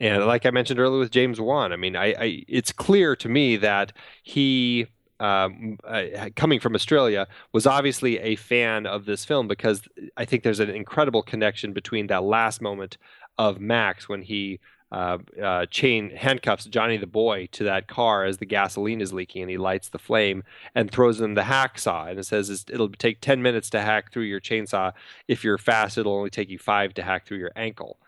And like I mentioned earlier with James Wan, I mean, I, I it's clear to me that he, um, uh, coming from Australia, was obviously a fan of this film because I think there's an incredible connection between that last moment of Max when he uh, uh, chain handcuffs Johnny the boy to that car as the gasoline is leaking, and he lights the flame and throws him the hacksaw, and it says it'll take ten minutes to hack through your chainsaw. If you're fast, it'll only take you five to hack through your ankle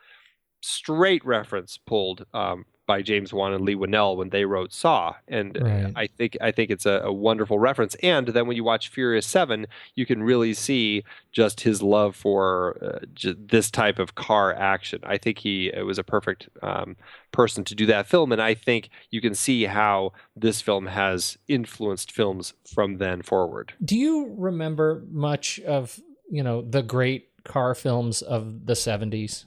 straight reference pulled um, by James Wan and Leigh Whannell when they wrote Saw, and right. I think I think it's a, a, wonderful reference. And then when you watch Furious Seven, you can really see just his love for uh, j- this type of car action. I think he was a perfect um, person to do that film, and I think you can see how this film has influenced films from then forward. Do you remember much of you know the great car films of the seventies?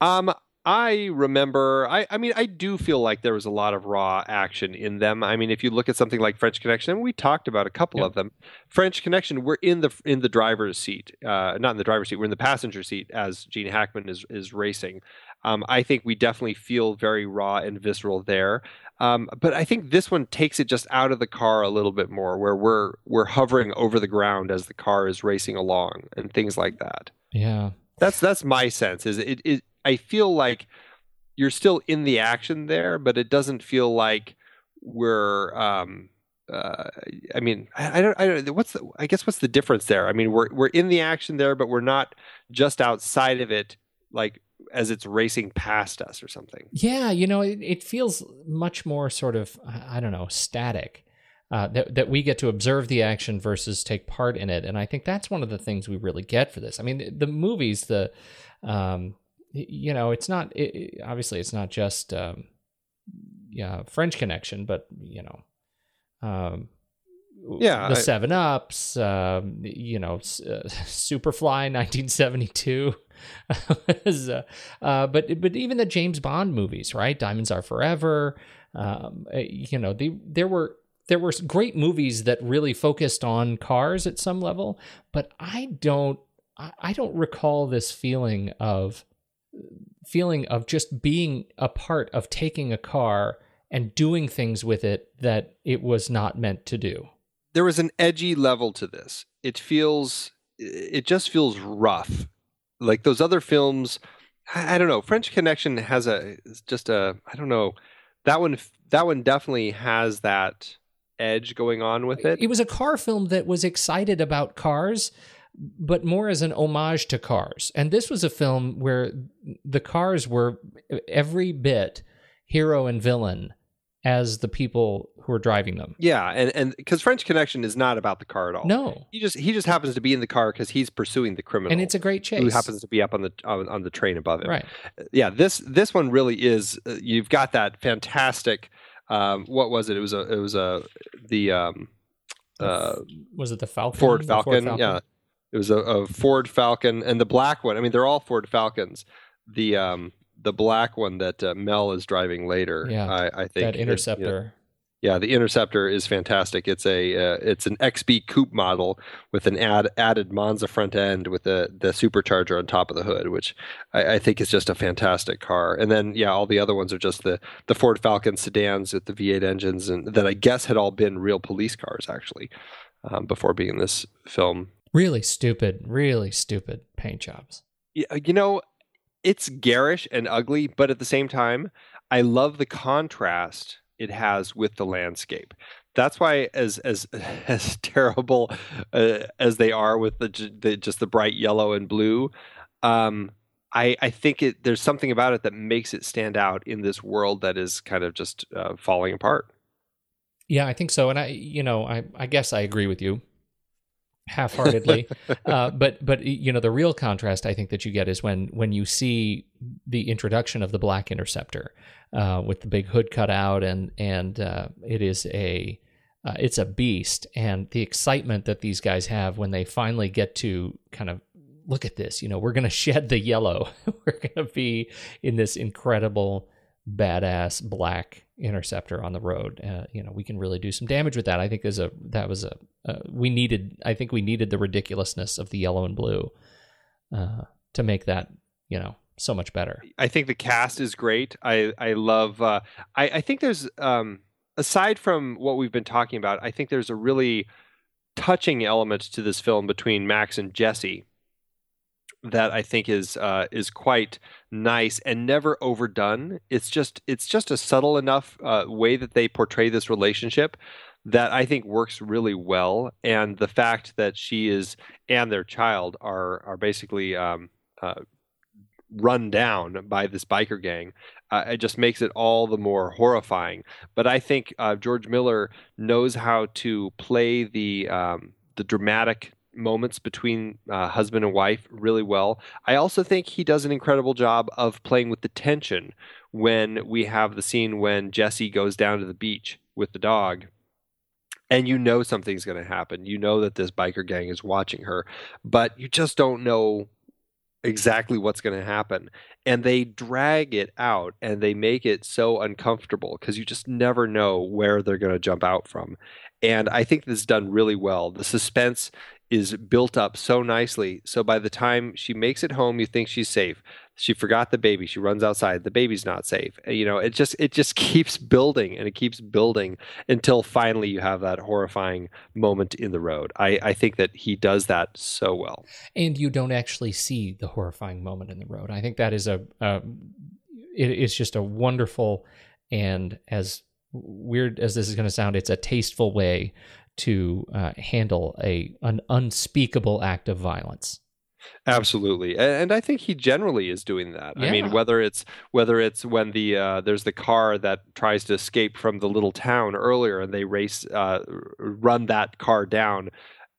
Um, I remember. I, I mean, I do feel like there was a lot of raw action in them. I mean, if you look at something like French Connection, we talked about a couple yep. of them. French Connection, we're in the in the driver's seat, uh, not in the driver's seat. We're in the passenger seat as Gene Hackman is is racing. Um, I think we definitely feel very raw and visceral there. Um, but I think this one takes it just out of the car a little bit more, where we're we're hovering over the ground as the car is racing along and things like that. Yeah, that's that's my sense. Is it, it I feel like you're still in the action there, but it doesn't feel like we're. Um, uh, I mean, I, I, don't. I don't. What's the? I guess what's the difference there? I mean, we're we're in the action there, but we're not just outside of it, like as it's racing past us or something. Yeah, you know, it, it feels much more sort of. I don't know, static. Uh, that that we get to observe the action versus take part in it, and I think that's one of the things we really get for this. I mean, the, the movies, the um, you know, it's not it, obviously it's not just um, yeah French Connection, but you know, um, yeah, the Seven Ups, um, you know, uh, Superfly, nineteen seventy two. uh, uh, but but even the James Bond movies, right? Diamonds Are Forever. Um, uh, you know, they, there were there were great movies that really focused on cars at some level, but I don't I don't recall this feeling of feeling of just being a part of taking a car and doing things with it that it was not meant to do. There was an edgy level to this. It feels, it just feels rough. Like those other films, I, don't know. French Connection has a, just a, I don't know. That one, that one definitely has that edge going on with it. It was a car film that was excited about cars but more as an homage to cars. And this was a film where the cars were every bit hero and villain as the people who are driving them. Yeah, and and because French Connection is not about the car at all. No, he just he just happens to be in the car because he's pursuing the criminal, and it's a great chase. Who happens to be up on the on, on the train above him. Right. Yeah. This this one really is. Uh, you've got that fantastic. Um, what was it? It was a it was a the um, uh, was it the Falcon? Ford Falcon, Ford Falcon. Yeah. It was a, a, Ford Falcon and the black one. I mean, they're all Ford Falcons. The um the black one that uh, Mel is driving later. Yeah, I, I think that Interceptor. Yeah, the Interceptor is fantastic. It's a uh, it's an XB coupe model with an add, added Monza front end with the the supercharger on top of the hood, which I, I, think is just a fantastic car. And then yeah, all the other ones are just the the Ford Falcon sedans with the V8 engines, and that I guess had all been real police cars actually um, before being in this film. Really stupid, really stupid paint jobs. Yeah, you know, it's garish and ugly, but at the same time, I love the contrast it has with the landscape. That's why, as as as terrible uh, as they are with the, the, just the bright yellow and blue, um, I I think it there's something about it that makes it stand out in this world that is kind of just uh, falling apart. Yeah, I think so, and I you know I I guess I agree with you half-heartedly uh, but but you know the real contrast i think that you get is when when you see the introduction of the black interceptor uh, with the big hood cut out and and uh, it is a uh, it's a beast and the excitement that these guys have when they finally get to kind of look at this you know we're going to shed the yellow we're going to be in this incredible badass black interceptor on the road. Uh, you know, we can really do some damage with that. I think is a that was a uh, we needed. I think we needed the ridiculousness of the yellow and blue uh, to make that you know so much better. I think the cast is great. I I love. Uh, I I think there's um aside from what we've been talking about, I think there's a really touching element to this film between Max and Jesse that I think is uh, is quite nice and never overdone. It's just it's just a subtle enough uh, way that they portray this relationship that I think works really well. And the fact that she is and their child are are basically um, uh, run down by this biker gang, uh, it just makes it all the more horrifying. But I think uh, George Miller knows how to play the um, the dramatic moments between uh, husband and wife really well. I also think he does an incredible job of playing with the tension when we have the scene when Jesse goes down to the beach with the dog. And you know something's going to happen. You know that this biker gang is watching her, but you just don't know exactly what's going to happen. And they drag it out and they make it so uncomfortable because you just never know where they're going to jump out from. And I think this is done really well. The suspense is built up so nicely. So by the time she makes it home, you think she's safe. She forgot the baby. She runs outside. The baby's not safe. You know, it just it just keeps building and it keeps building until finally you have that horrifying moment in the road. I, I think that he does that so well. And you don't actually see the horrifying moment in the road. I think that is a, a it is just a wonderful and as weird as this is going to sound, it's a tasteful way to uh, handle a an unspeakable act of violence. Absolutely, and I think he generally is doing that. Yeah. I mean, whether it's whether it's when the uh, there's the car that tries to escape from the little town earlier, and they race uh, run that car down,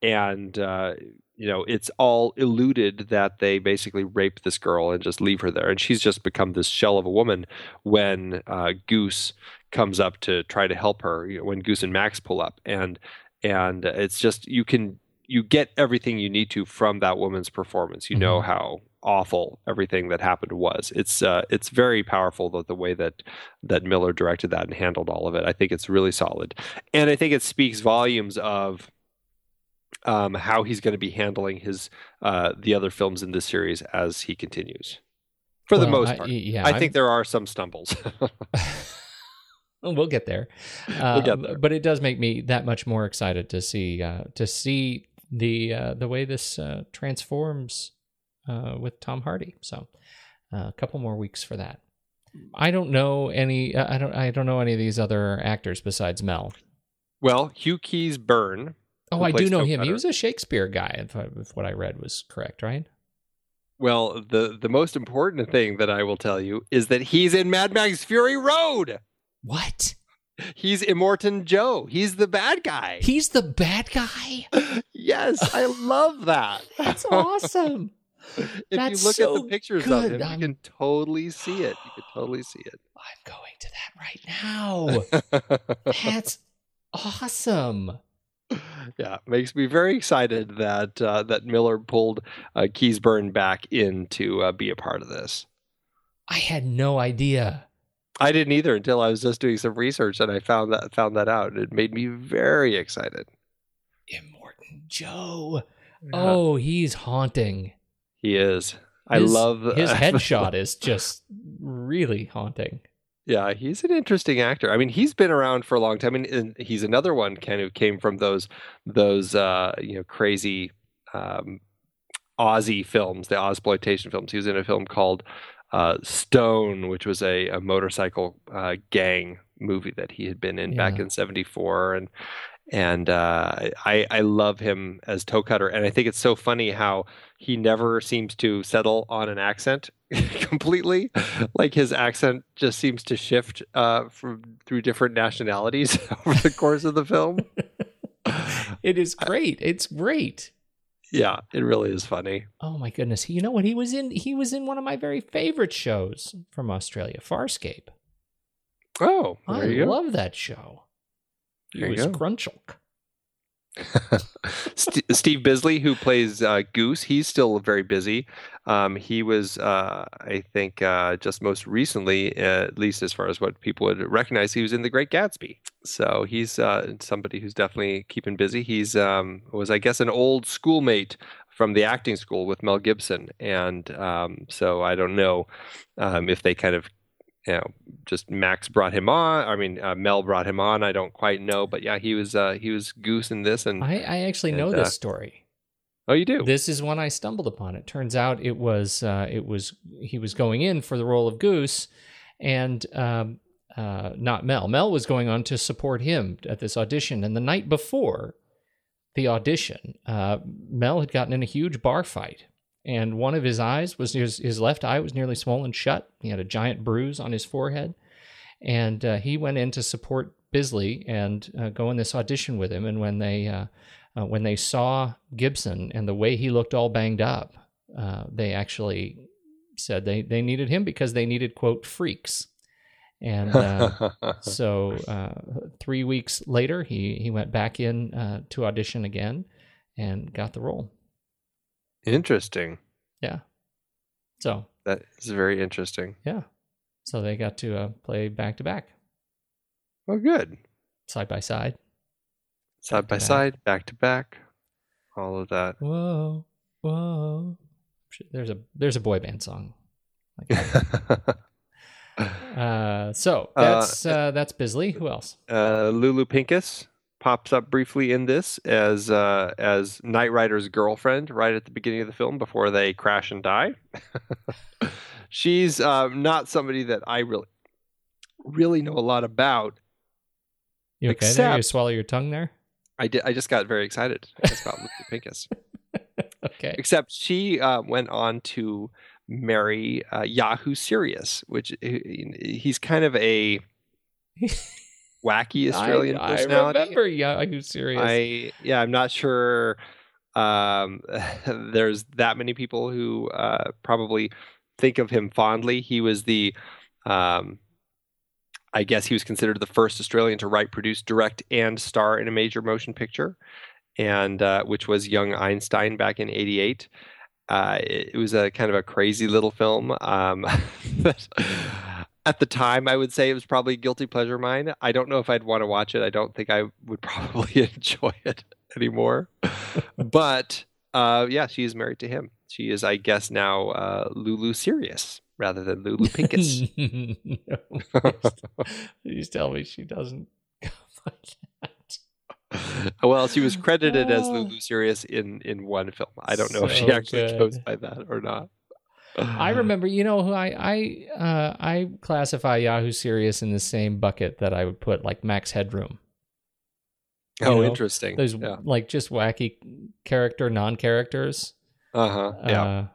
and uh, you know it's all eluded that they basically rape this girl and just leave her there, and she's just become this shell of a woman when uh, Goose comes up to try to help her. You know, when Goose and Max pull up, and and it's just you can you get everything you need to from that woman's performance. You mm-hmm. know how awful everything that happened was. It's uh, it's very powerful the, the way that that Miller directed that and handled all of it. I think it's really solid, and I think it speaks volumes of um, how he's going to be handling his uh, the other films in this series as he continues. For well, the most part, I, yeah, I think there are some stumbles. we'll get there. Uh, we'll get there. But it does make me that much more excited to see uh, to see the uh, the way this uh, transforms uh, with Tom Hardy. So uh, a couple more weeks for that. I don't know any. I don't. I don't know any of these other actors besides Mel. Well, Hugh Keays-Byrne. Oh, I do know him. He was a Shakespeare guy, if, if what I read was correct, right? Well, the the most important thing that I will tell you is that he's in Mad Max Fury Road. What? He's Immortan Joe. He's the bad guy. He's the bad guy? yes, I love that. That's awesome. if That's you look so at the pictures good. of him, I'm... you can totally see it. You can totally see it. I'm going to that right now. That's awesome. Yeah, makes me very excited that uh, that Miller pulled uh, Keays-Byrne back in to uh, be a part of this. I had no idea I didn't either until I was just doing some research and I found that found that out. It made me very excited. Immortan Joe. Oh, he's haunting. He is. I His- love his headshot is just really haunting. Yeah, he's an interesting actor. I mean, he's been around for a long time, and he's another one kind of came from those those uh, you know crazy um, Aussie films, the Ozploitation films. He was in a film called uh, Stone, which was a, a motorcycle uh, gang movie that he had been in back in '74, and and uh, I I love him as Toecutter, and I think it's so funny how he never seems to settle on an accent completely. Like his accent just seems to shift uh, from through different nationalities over the course of the film. It is great. It's great. Yeah, it really is funny. Oh my goodness. You know what he was in? He was in one of my very favorite shows from Australia, Farscape. Oh, I there you go. love that show. He There was go. Grunchlk. St- Steve Bisley, who plays uh, Goose, he's still very busy. Um, he was, uh, I think, uh, just most recently, at least as far as what people would recognize, he was in The Great Gatsby. So he's uh, somebody who's definitely keeping busy. He's um, was, I guess, an old schoolmate from the acting school with Mel Gibson, and um, so I don't know um, if they kind of. You know, just Max brought him on. I mean, uh, Mel brought him on. I don't quite know, but yeah, he was uh, he was Goose in this, and I, I actually know And, uh, this story. oh, you do. This is one I stumbled upon. It turns out it was uh, it was he was going in for the role of Goose, and um, uh, not Mel. Mel was going on to support him at this audition, and the night before the audition, uh, Mel had gotten in a huge bar fight, and one of his eyes was his, his left eye was nearly swollen shut. He had a giant bruise on his forehead, and uh, he went in to support Bisley and uh, go in this audition with him. And when they uh, uh, when they saw Gibson and the way he looked all banged up, uh, they actually said they, they needed him because they needed quote freaks. And uh, so uh, three weeks later, he he went back in uh, to audition again and got the role. Interesting. Yeah. So That is very interesting. yeah. So they got to uh, play back to back, Oh, good. side by side. Side by back. side, back to back, all of that. Whoa, whoa. There's a there's a boy band song. Like. Uh, so Uh, that's uh, that's Bisley. Who else? uh, Lulu Pincus pops up briefly in this as uh, as Nightrider's girlfriend right at the beginning of the film before they crash and die. She's um, not somebody that I really really know a lot about. You okay? there? You swallow your tongue there. I did. I just got very excited about Lulu Pincus. Okay. Except she uh, went on to marry uh, Yahoo Serious, which uh, he's kind of a wacky Australian I, I remember. Yeah, are you serious? I yeah, I'm not sure. Um, there's that many people who uh, probably think of him fondly. He was the, um, I guess he was considered the first Australian to write, produce, direct, and star in a major motion picture, and uh, which was Young Einstein back in '88. Uh, it, it was a kind of a crazy little film. Um, at the time, I would say it was probably a guilty pleasure mine. I don't know if I'd want to watch it. I don't think I would probably enjoy it anymore. but uh, yeah, she is married to him. She is, I guess, now uh, Lulu Serious rather than Lulu Pincus. no, please, please tell me she doesn't go like that. well, she was credited as Oh. Lulu Serious in in one film. I don't know if she actually good. goes by that or not. I remember, you know, who I I uh, I classify Yahoo Serious in the same bucket that I would put like Max Headroom. you Oh, know, interesting. Those yeah. like just wacky character non characters. Uh huh. Yeah. Uh,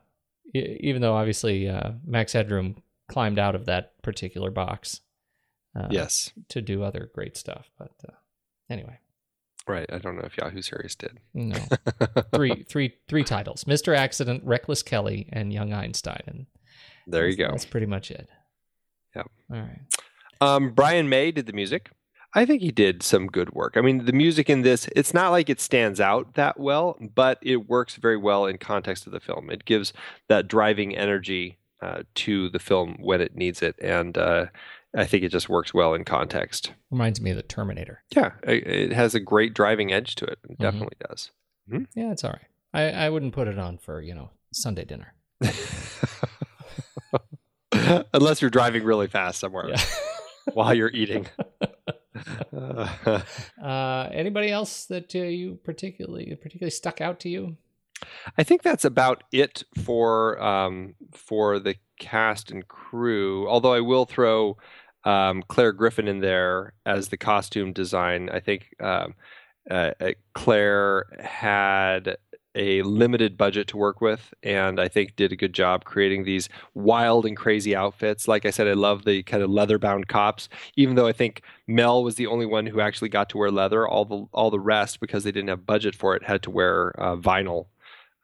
e- even though obviously uh, Max Headroom climbed out of that particular box. Uh, yes. To do other great stuff, but uh, anyway, Right. I don't know if Yahoo Serious did. no. three three three titles: Mr. Accident, Reckless Kelly, and Young Einstein. And there you go. That's pretty much it. Yep. All right. Um, Brian May did the music. I think he did some good work. I mean, the music in this, it's not like it stands out that well, but it works very well in context of the film. It gives that driving energy uh, to the film when it needs it. And uh, I think it just works well in context. Reminds me of the Terminator. Yeah, it, has a great driving edge to it. It definitely does. Yeah, it's all right. I, I wouldn't put it on for you know Sunday dinner. Unless you're driving really fast somewhere Yeah. while you're eating. Uh, anybody else that uh, you particularly particularly stuck out to you? I think that's about it for um, for the cast and crew. Although I will throw um, Claire Griffin in there as the costume design. I think um, uh, uh, Claire had a limited budget to work with, and I think did a good job creating these wild and crazy outfits. Like I said, I love the kind of leather bound cops. Even though I think Mel was the only one who actually got to wear leather, all the all the rest because they didn't have budget for it had to wear uh, vinyl.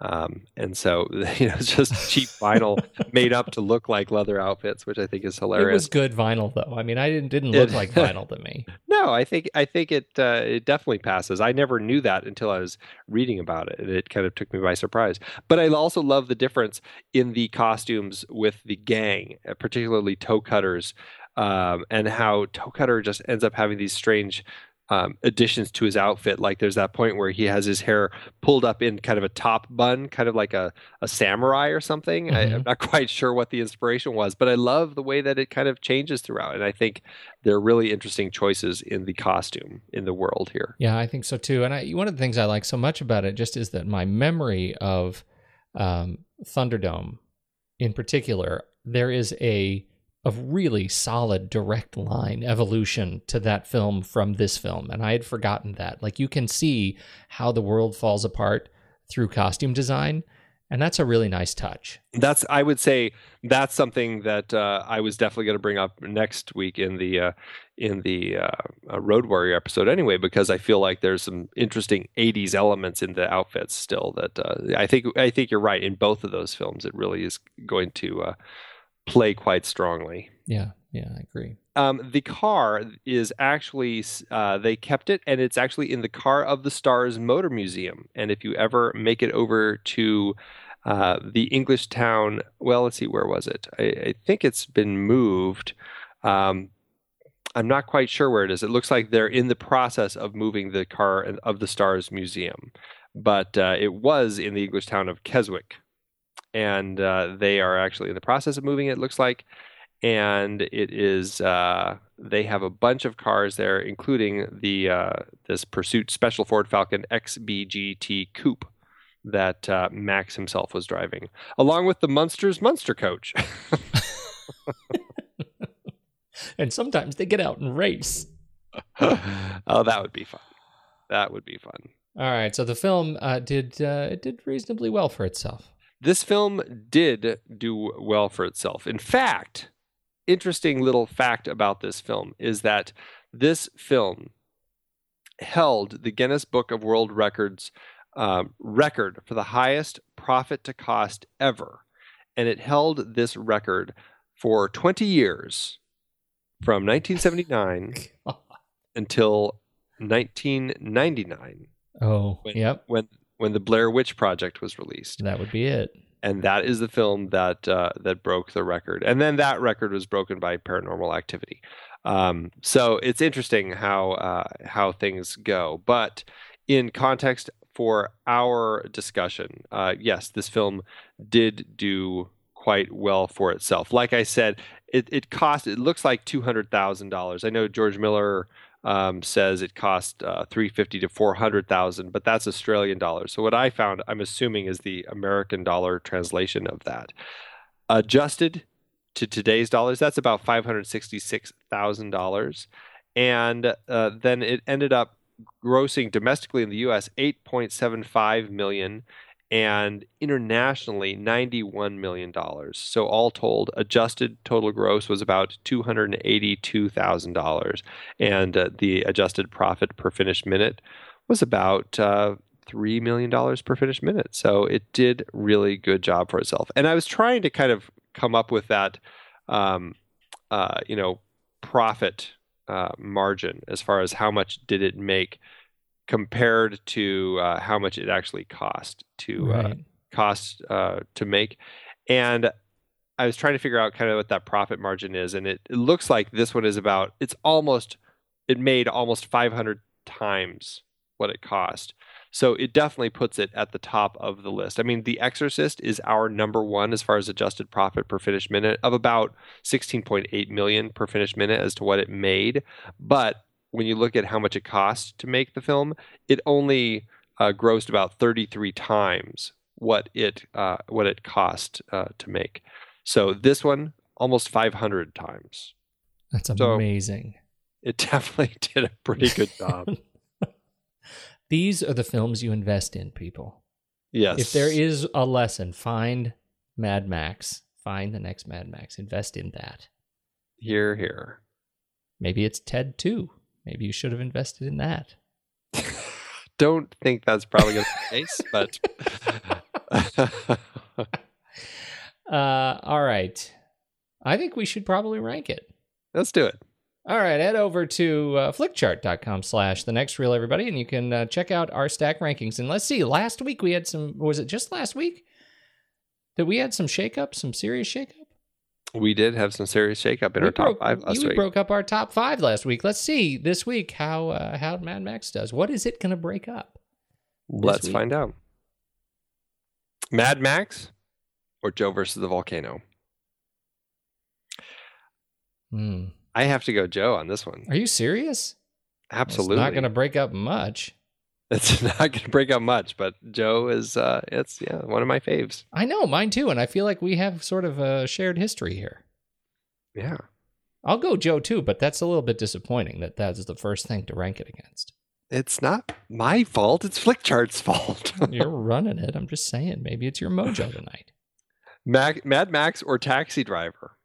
Um, and so, you know, it's just cheap vinyl made up to look like leather outfits, which I think is hilarious. It was good vinyl though. I mean, I didn't didn't look It- like vinyl to me. No, I think I think it uh, it definitely passes. I never knew that until I was reading about it, and it kind of took me by surprise. But I also love the difference in the costumes with the gang, uh, particularly Toecutter's, um, and how Toecutter just ends up having these strange. Um, additions to his outfit, like there's that point where he has his hair pulled up in kind of a top bun, kind of like a, a samurai or something. I, I'm not quite sure what the inspiration was, but I love the way that it kind of changes throughout. And I think they're really interesting choices in the costume in the world here. Yeah, I think so too. And I, one of the things I like so much about it just is that my memory of um, Thunderdome, in particular, there is a a really solid direct line evolution to that film from this film, and I had forgotten that. Like you can see how the world falls apart through costume design, and that's a really nice touch. That's I would say that's something that uh, I was definitely going to bring up next week in the uh, in the uh, uh, Road Warrior episode anyway, because I feel like there's some interesting '80s elements in the outfits still. That uh, I think I think you're right in both of those films. It really is going to uh, play quite strongly. Yeah, yeah, I agree. Um, the car is actually uh, they kept it, and it's actually in the Car of the Stars Motor Museum. And if you ever make it over to uh, the English town, well, let's see, where was it? I, I think it's been moved. Um, I'm not quite sure where it is. It looks like they're in the process of moving the Car of the Stars Museum, but uh, it was in the English town of Keswick, and uh, they are actually in the process of moving it. looks like and it is uh, they have a bunch of cars there, including the uh, this Pursuit Special Ford Falcon XBGT Coupe that uh, Max himself was driving, along with the Munsters Munster coach. And sometimes they get out and race. oh, that would be fun. That would be fun. All right, so the film uh, did uh, it did reasonably well for itself. This film did do well for itself. In fact, interesting little fact about this film is that this film held the Guinness Book of World Records uh, record for the highest profit to cost ever. And it held this record for 20 years from 1979 until 1999 Oh, when, yep, when when the Blair Witch Project was released that would be it. and that is the film that uh, that broke the record. And then that record was broken by Paranormal Activity. Um, so it's interesting how uh, how things go. But in context for our discussion, uh, yes, this film did do quite well for itself. Like I said, it, it cost. It looks like two hundred thousand dollars. I know George Miller. Um, says it cost uh, 350 to 400,000, but that's Australian dollars. So what I found, I'm assuming, is the American dollar translation of that. Adjusted to today's dollars, that's about $566,000. And uh, then it ended up grossing domestically in the U.S. 8.75 million and internationally $91 million. So all told, adjusted total gross was about $282,000 and uh, the adjusted profit per finished minute was about uh, $3 million per finished minute. So it did really good job for itself. And I was trying to kind of come up with that um, uh, you know, profit uh, margin as far as how much did it make compared to uh, how much it actually cost to uh, cost uh, to make, and I was trying to figure out kind of what that profit margin is, and it, it looks like this one is about. It's almost. It made almost 500 times what it cost. So it definitely puts it at the top of the list. I mean, The Exorcist is our number one as far as adjusted profit per finished minute of about 16.8 million per finished minute as to what it made. But when you look at how much it cost to make the film, it only uh, grossed about 33 times what it uh, what it cost uh, to make. So this one almost 500 times. That's So- amazing. It definitely did a pretty good job. These are the films you invest in, people. yes. If there is a lesson, find Mad Max. Find the next Mad Max. Invest in that. here, here. Maybe it's Ted 2. Maybe you should have invested in that. Don't think that's probably going to be the case, but Uh, all right. I think we should probably rank it. let's do it. All right, head over to uh, flickchart.com slash the next reel, everybody, and you can uh, check out our stack rankings. And let's see, last week we had some, was it just last week that we had some shakeup, some serious shakeup? We did have some serious shakeup in we our top five last we week. broke up our top five last week. Let's see this week how uh, how Mad Max does. What is it going to break up? Let's week. find out. Mad Max or Joe versus the volcano? Hmm. I have to go Joe on this one. Are you serious? Absolutely. It's not going to break up much. It's not going to break up much, but Joe is uh it's yeah, one of my faves. I know, mine too. And I feel like we have sort of a shared history here. Yeah. I'll go Joe too, but that's a little bit disappointing that that's the first thing to rank it against. It's not my fault. It's Flickchart's fault. You're running it. I'm just saying, maybe it's your mojo tonight. Mac, Mad Max or Taxi Driver?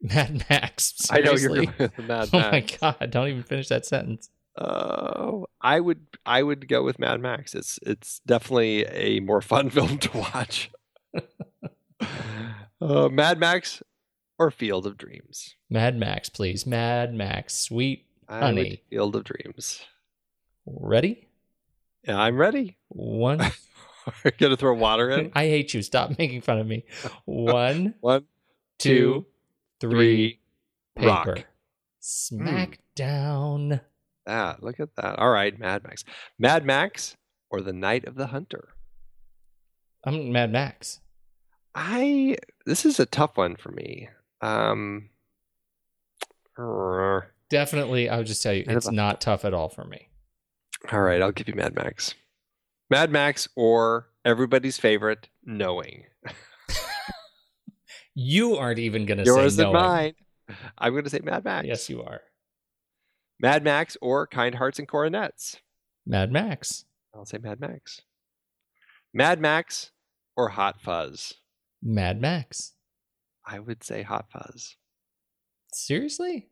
Mad Max. I know you're seriously? going with the Mad Oh my god! Don't even finish that sentence. Uh, I would I would go with Mad Max. It's it's definitely a more fun film to watch. uh, Mad Max or Field of Dreams? Mad Max, please. Mad Max. Sweet I honey. Field of Dreams. Ready? Yeah, I'm ready. One. Are you gonna throw water in? I hate you. Stop making fun of me. One, One, two, three. three, Paper. rock. Smackdown. Ah, look at that. All right, Mad Max. Mad Max or The Night of the Hunter? I'm Mad Max. I this is a tough one for me. Um Definitely, I'll just tell you, it's not tough at all for me. All right, I'll give you Mad Max. Mad Max or everybody's favorite, Knowing. You aren't even going to Yours say and no. mine. I'm going to say Mad Max. Yes, you are. Mad Max or Kind Hearts and Coronets. Mad Max. I'll say Mad Max. Mad Max or Hot Fuzz. Mad Max. I would say Hot Fuzz. Seriously?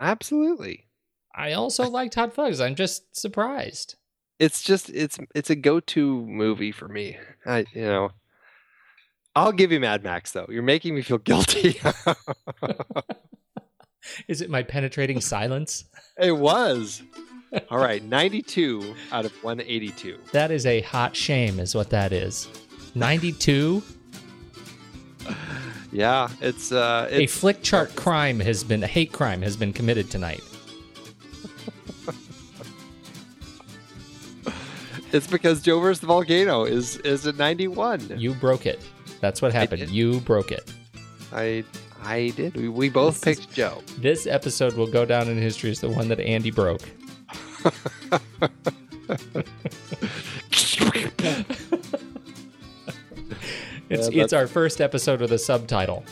Absolutely. I also liked Hot Fuzz. I'm just surprised. It's just it's it's a go-to movie for me. I you know. I'll give you Mad Max though. You're making me feel guilty. Is it my penetrating silence? it was. All right, 92 out of 182. That is a hot shame, is what that is. 92? Yeah, it's uh A Flickchart crime has been, a hate crime has been committed tonight. it's because Joe versus the Volcano is is at 91. You broke it. That's what happened. You broke it. I I did. We, we both This is- picked Joe. This episode will go down in history as the one that Andy broke. It's Yeah, it's our first episode with a subtitle.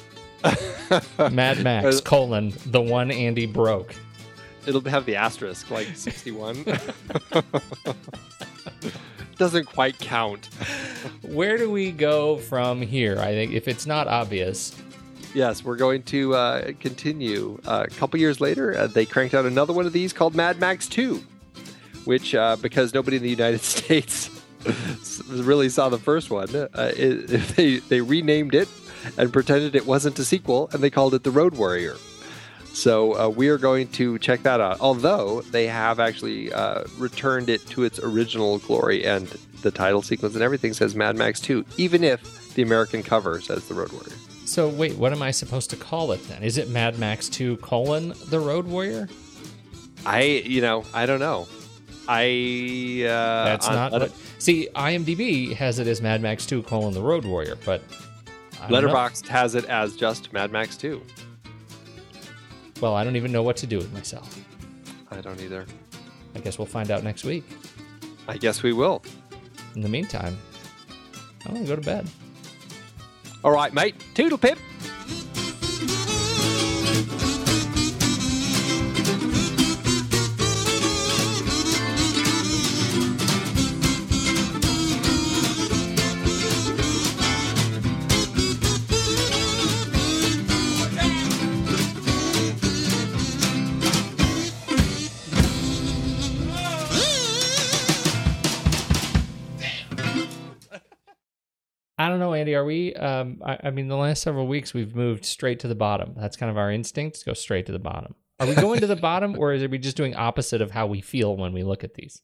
Mad Max colon the one Andy broke. It'll have the asterisk like 61. Doesn't quite count. Where do we go from here? I think if it's not obvious, Yes, we're going to uh, continue. Uh, a couple years later, uh, they cranked out another one of these called Mad Max 2, which, uh, because nobody in the United States really saw the first one, uh, it, they, they renamed it and pretended it wasn't a sequel, and they called it The Road Warrior. So uh, we are going to check that out. Although they have actually returned it to its original glory, and the title sequence and everything says Mad Max 2, even if the American cover says The Road Warrior. So wait, what am I supposed to call it then? Is it Mad Max 2 colon the Road Warrior? I, you know, I don't know. I. Uh, That's not Letter- what. See, IMDb has it as Mad Max 2 colon the Road Warrior, but know. Letterboxd has it as just Mad Max 2. Well, I don't even know what to do with myself. I don't either. I guess we'll find out next week. I guess we will. In the meantime, I'm gonna go to bed. All right, mate. Toodle pip. Don't know, Andy. Are we? Um, I, I mean, the last several weeks we've moved straight to the bottom. That's kind of our instinct to go straight to the bottom. Are we going to the bottom, or is it we just doing opposite of how we feel when we look at these?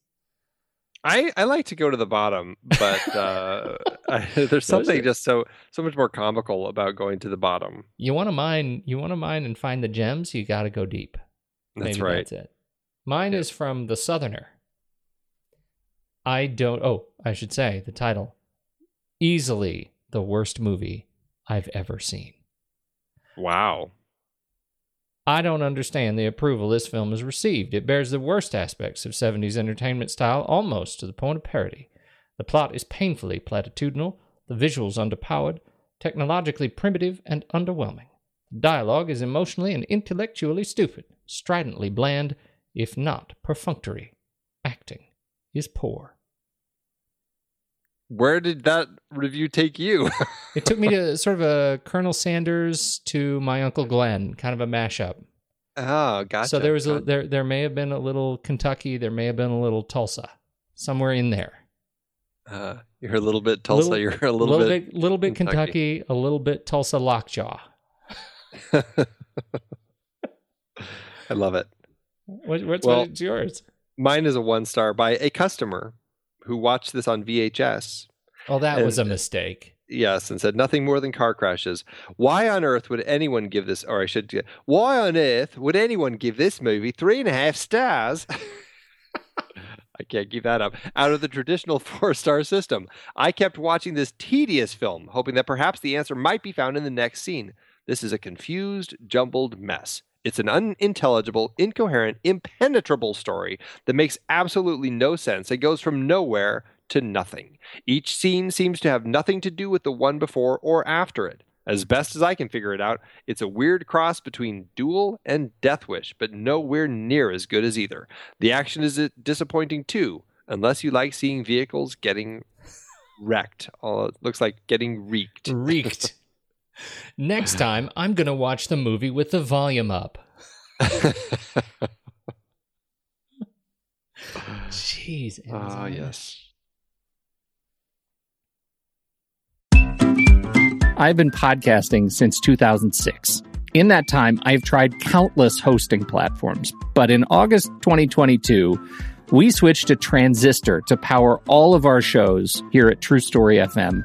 I, I like to go to the bottom, but uh, I, there's something just so so much more comical about going to the bottom. You want to mine? You want to mine and find the gems? You got to go deep. That's Maybe right. That's it. Mine is from the Southerner. I don't. Oh, I should say the title. Easily the worst movie I've ever seen. Wow. I don't understand the approval this film has received. It bears the worst aspects of 70s entertainment style almost to the point of parody. The plot is painfully platitudinal, the visuals underpowered, technologically primitive, and underwhelming. The dialogue is emotionally and intellectually stupid, stridently bland, if not perfunctory. Acting is poor. Where did that review take you? It took me to sort of a Colonel Sanders to my Uncle Glenn, kind of a mashup. oh, gotcha. So there was a there there may have been a little Kentucky, there may have been a little Tulsa, somewhere in there. uh, you're a little bit Tulsa. Little- you're a little, bit. little bit Kentucky. Kentucky, a little bit Tulsa lockjaw. I love it. What, what's Well- what's yours? Mine is a one star by a customer who watched this on VHS. Well, that was a mistake. Yes, and said nothing more than car crashes. Why on earth would anyone give this, or I should, why on earth would anyone give this movie three and a half stars? I can't keep that up. Out of the traditional four star system, I kept watching this tedious film, hoping that perhaps the answer might be found in the next scene. This is a confused, jumbled mess. It's an unintelligible, incoherent, impenetrable story that makes absolutely no sense. It goes from nowhere to nothing. Each scene seems to have nothing to do with the one before or after it. As best as I can figure it out, it's a weird cross between Duel and Death Wish, but nowhere near as good as either. The action is uh, disappointing too, unless you like seeing vehicles getting wrecked. Oh, it looks like getting reeked. Reeked. Next time, I'm going to watch the movie with the volume up. Jeez. Ah, Amazon. yes. I've been podcasting since 2006. In that time, I've tried countless hosting platforms, but in August 2022, we switched to Transistor to power all of our shows here at True Story FM,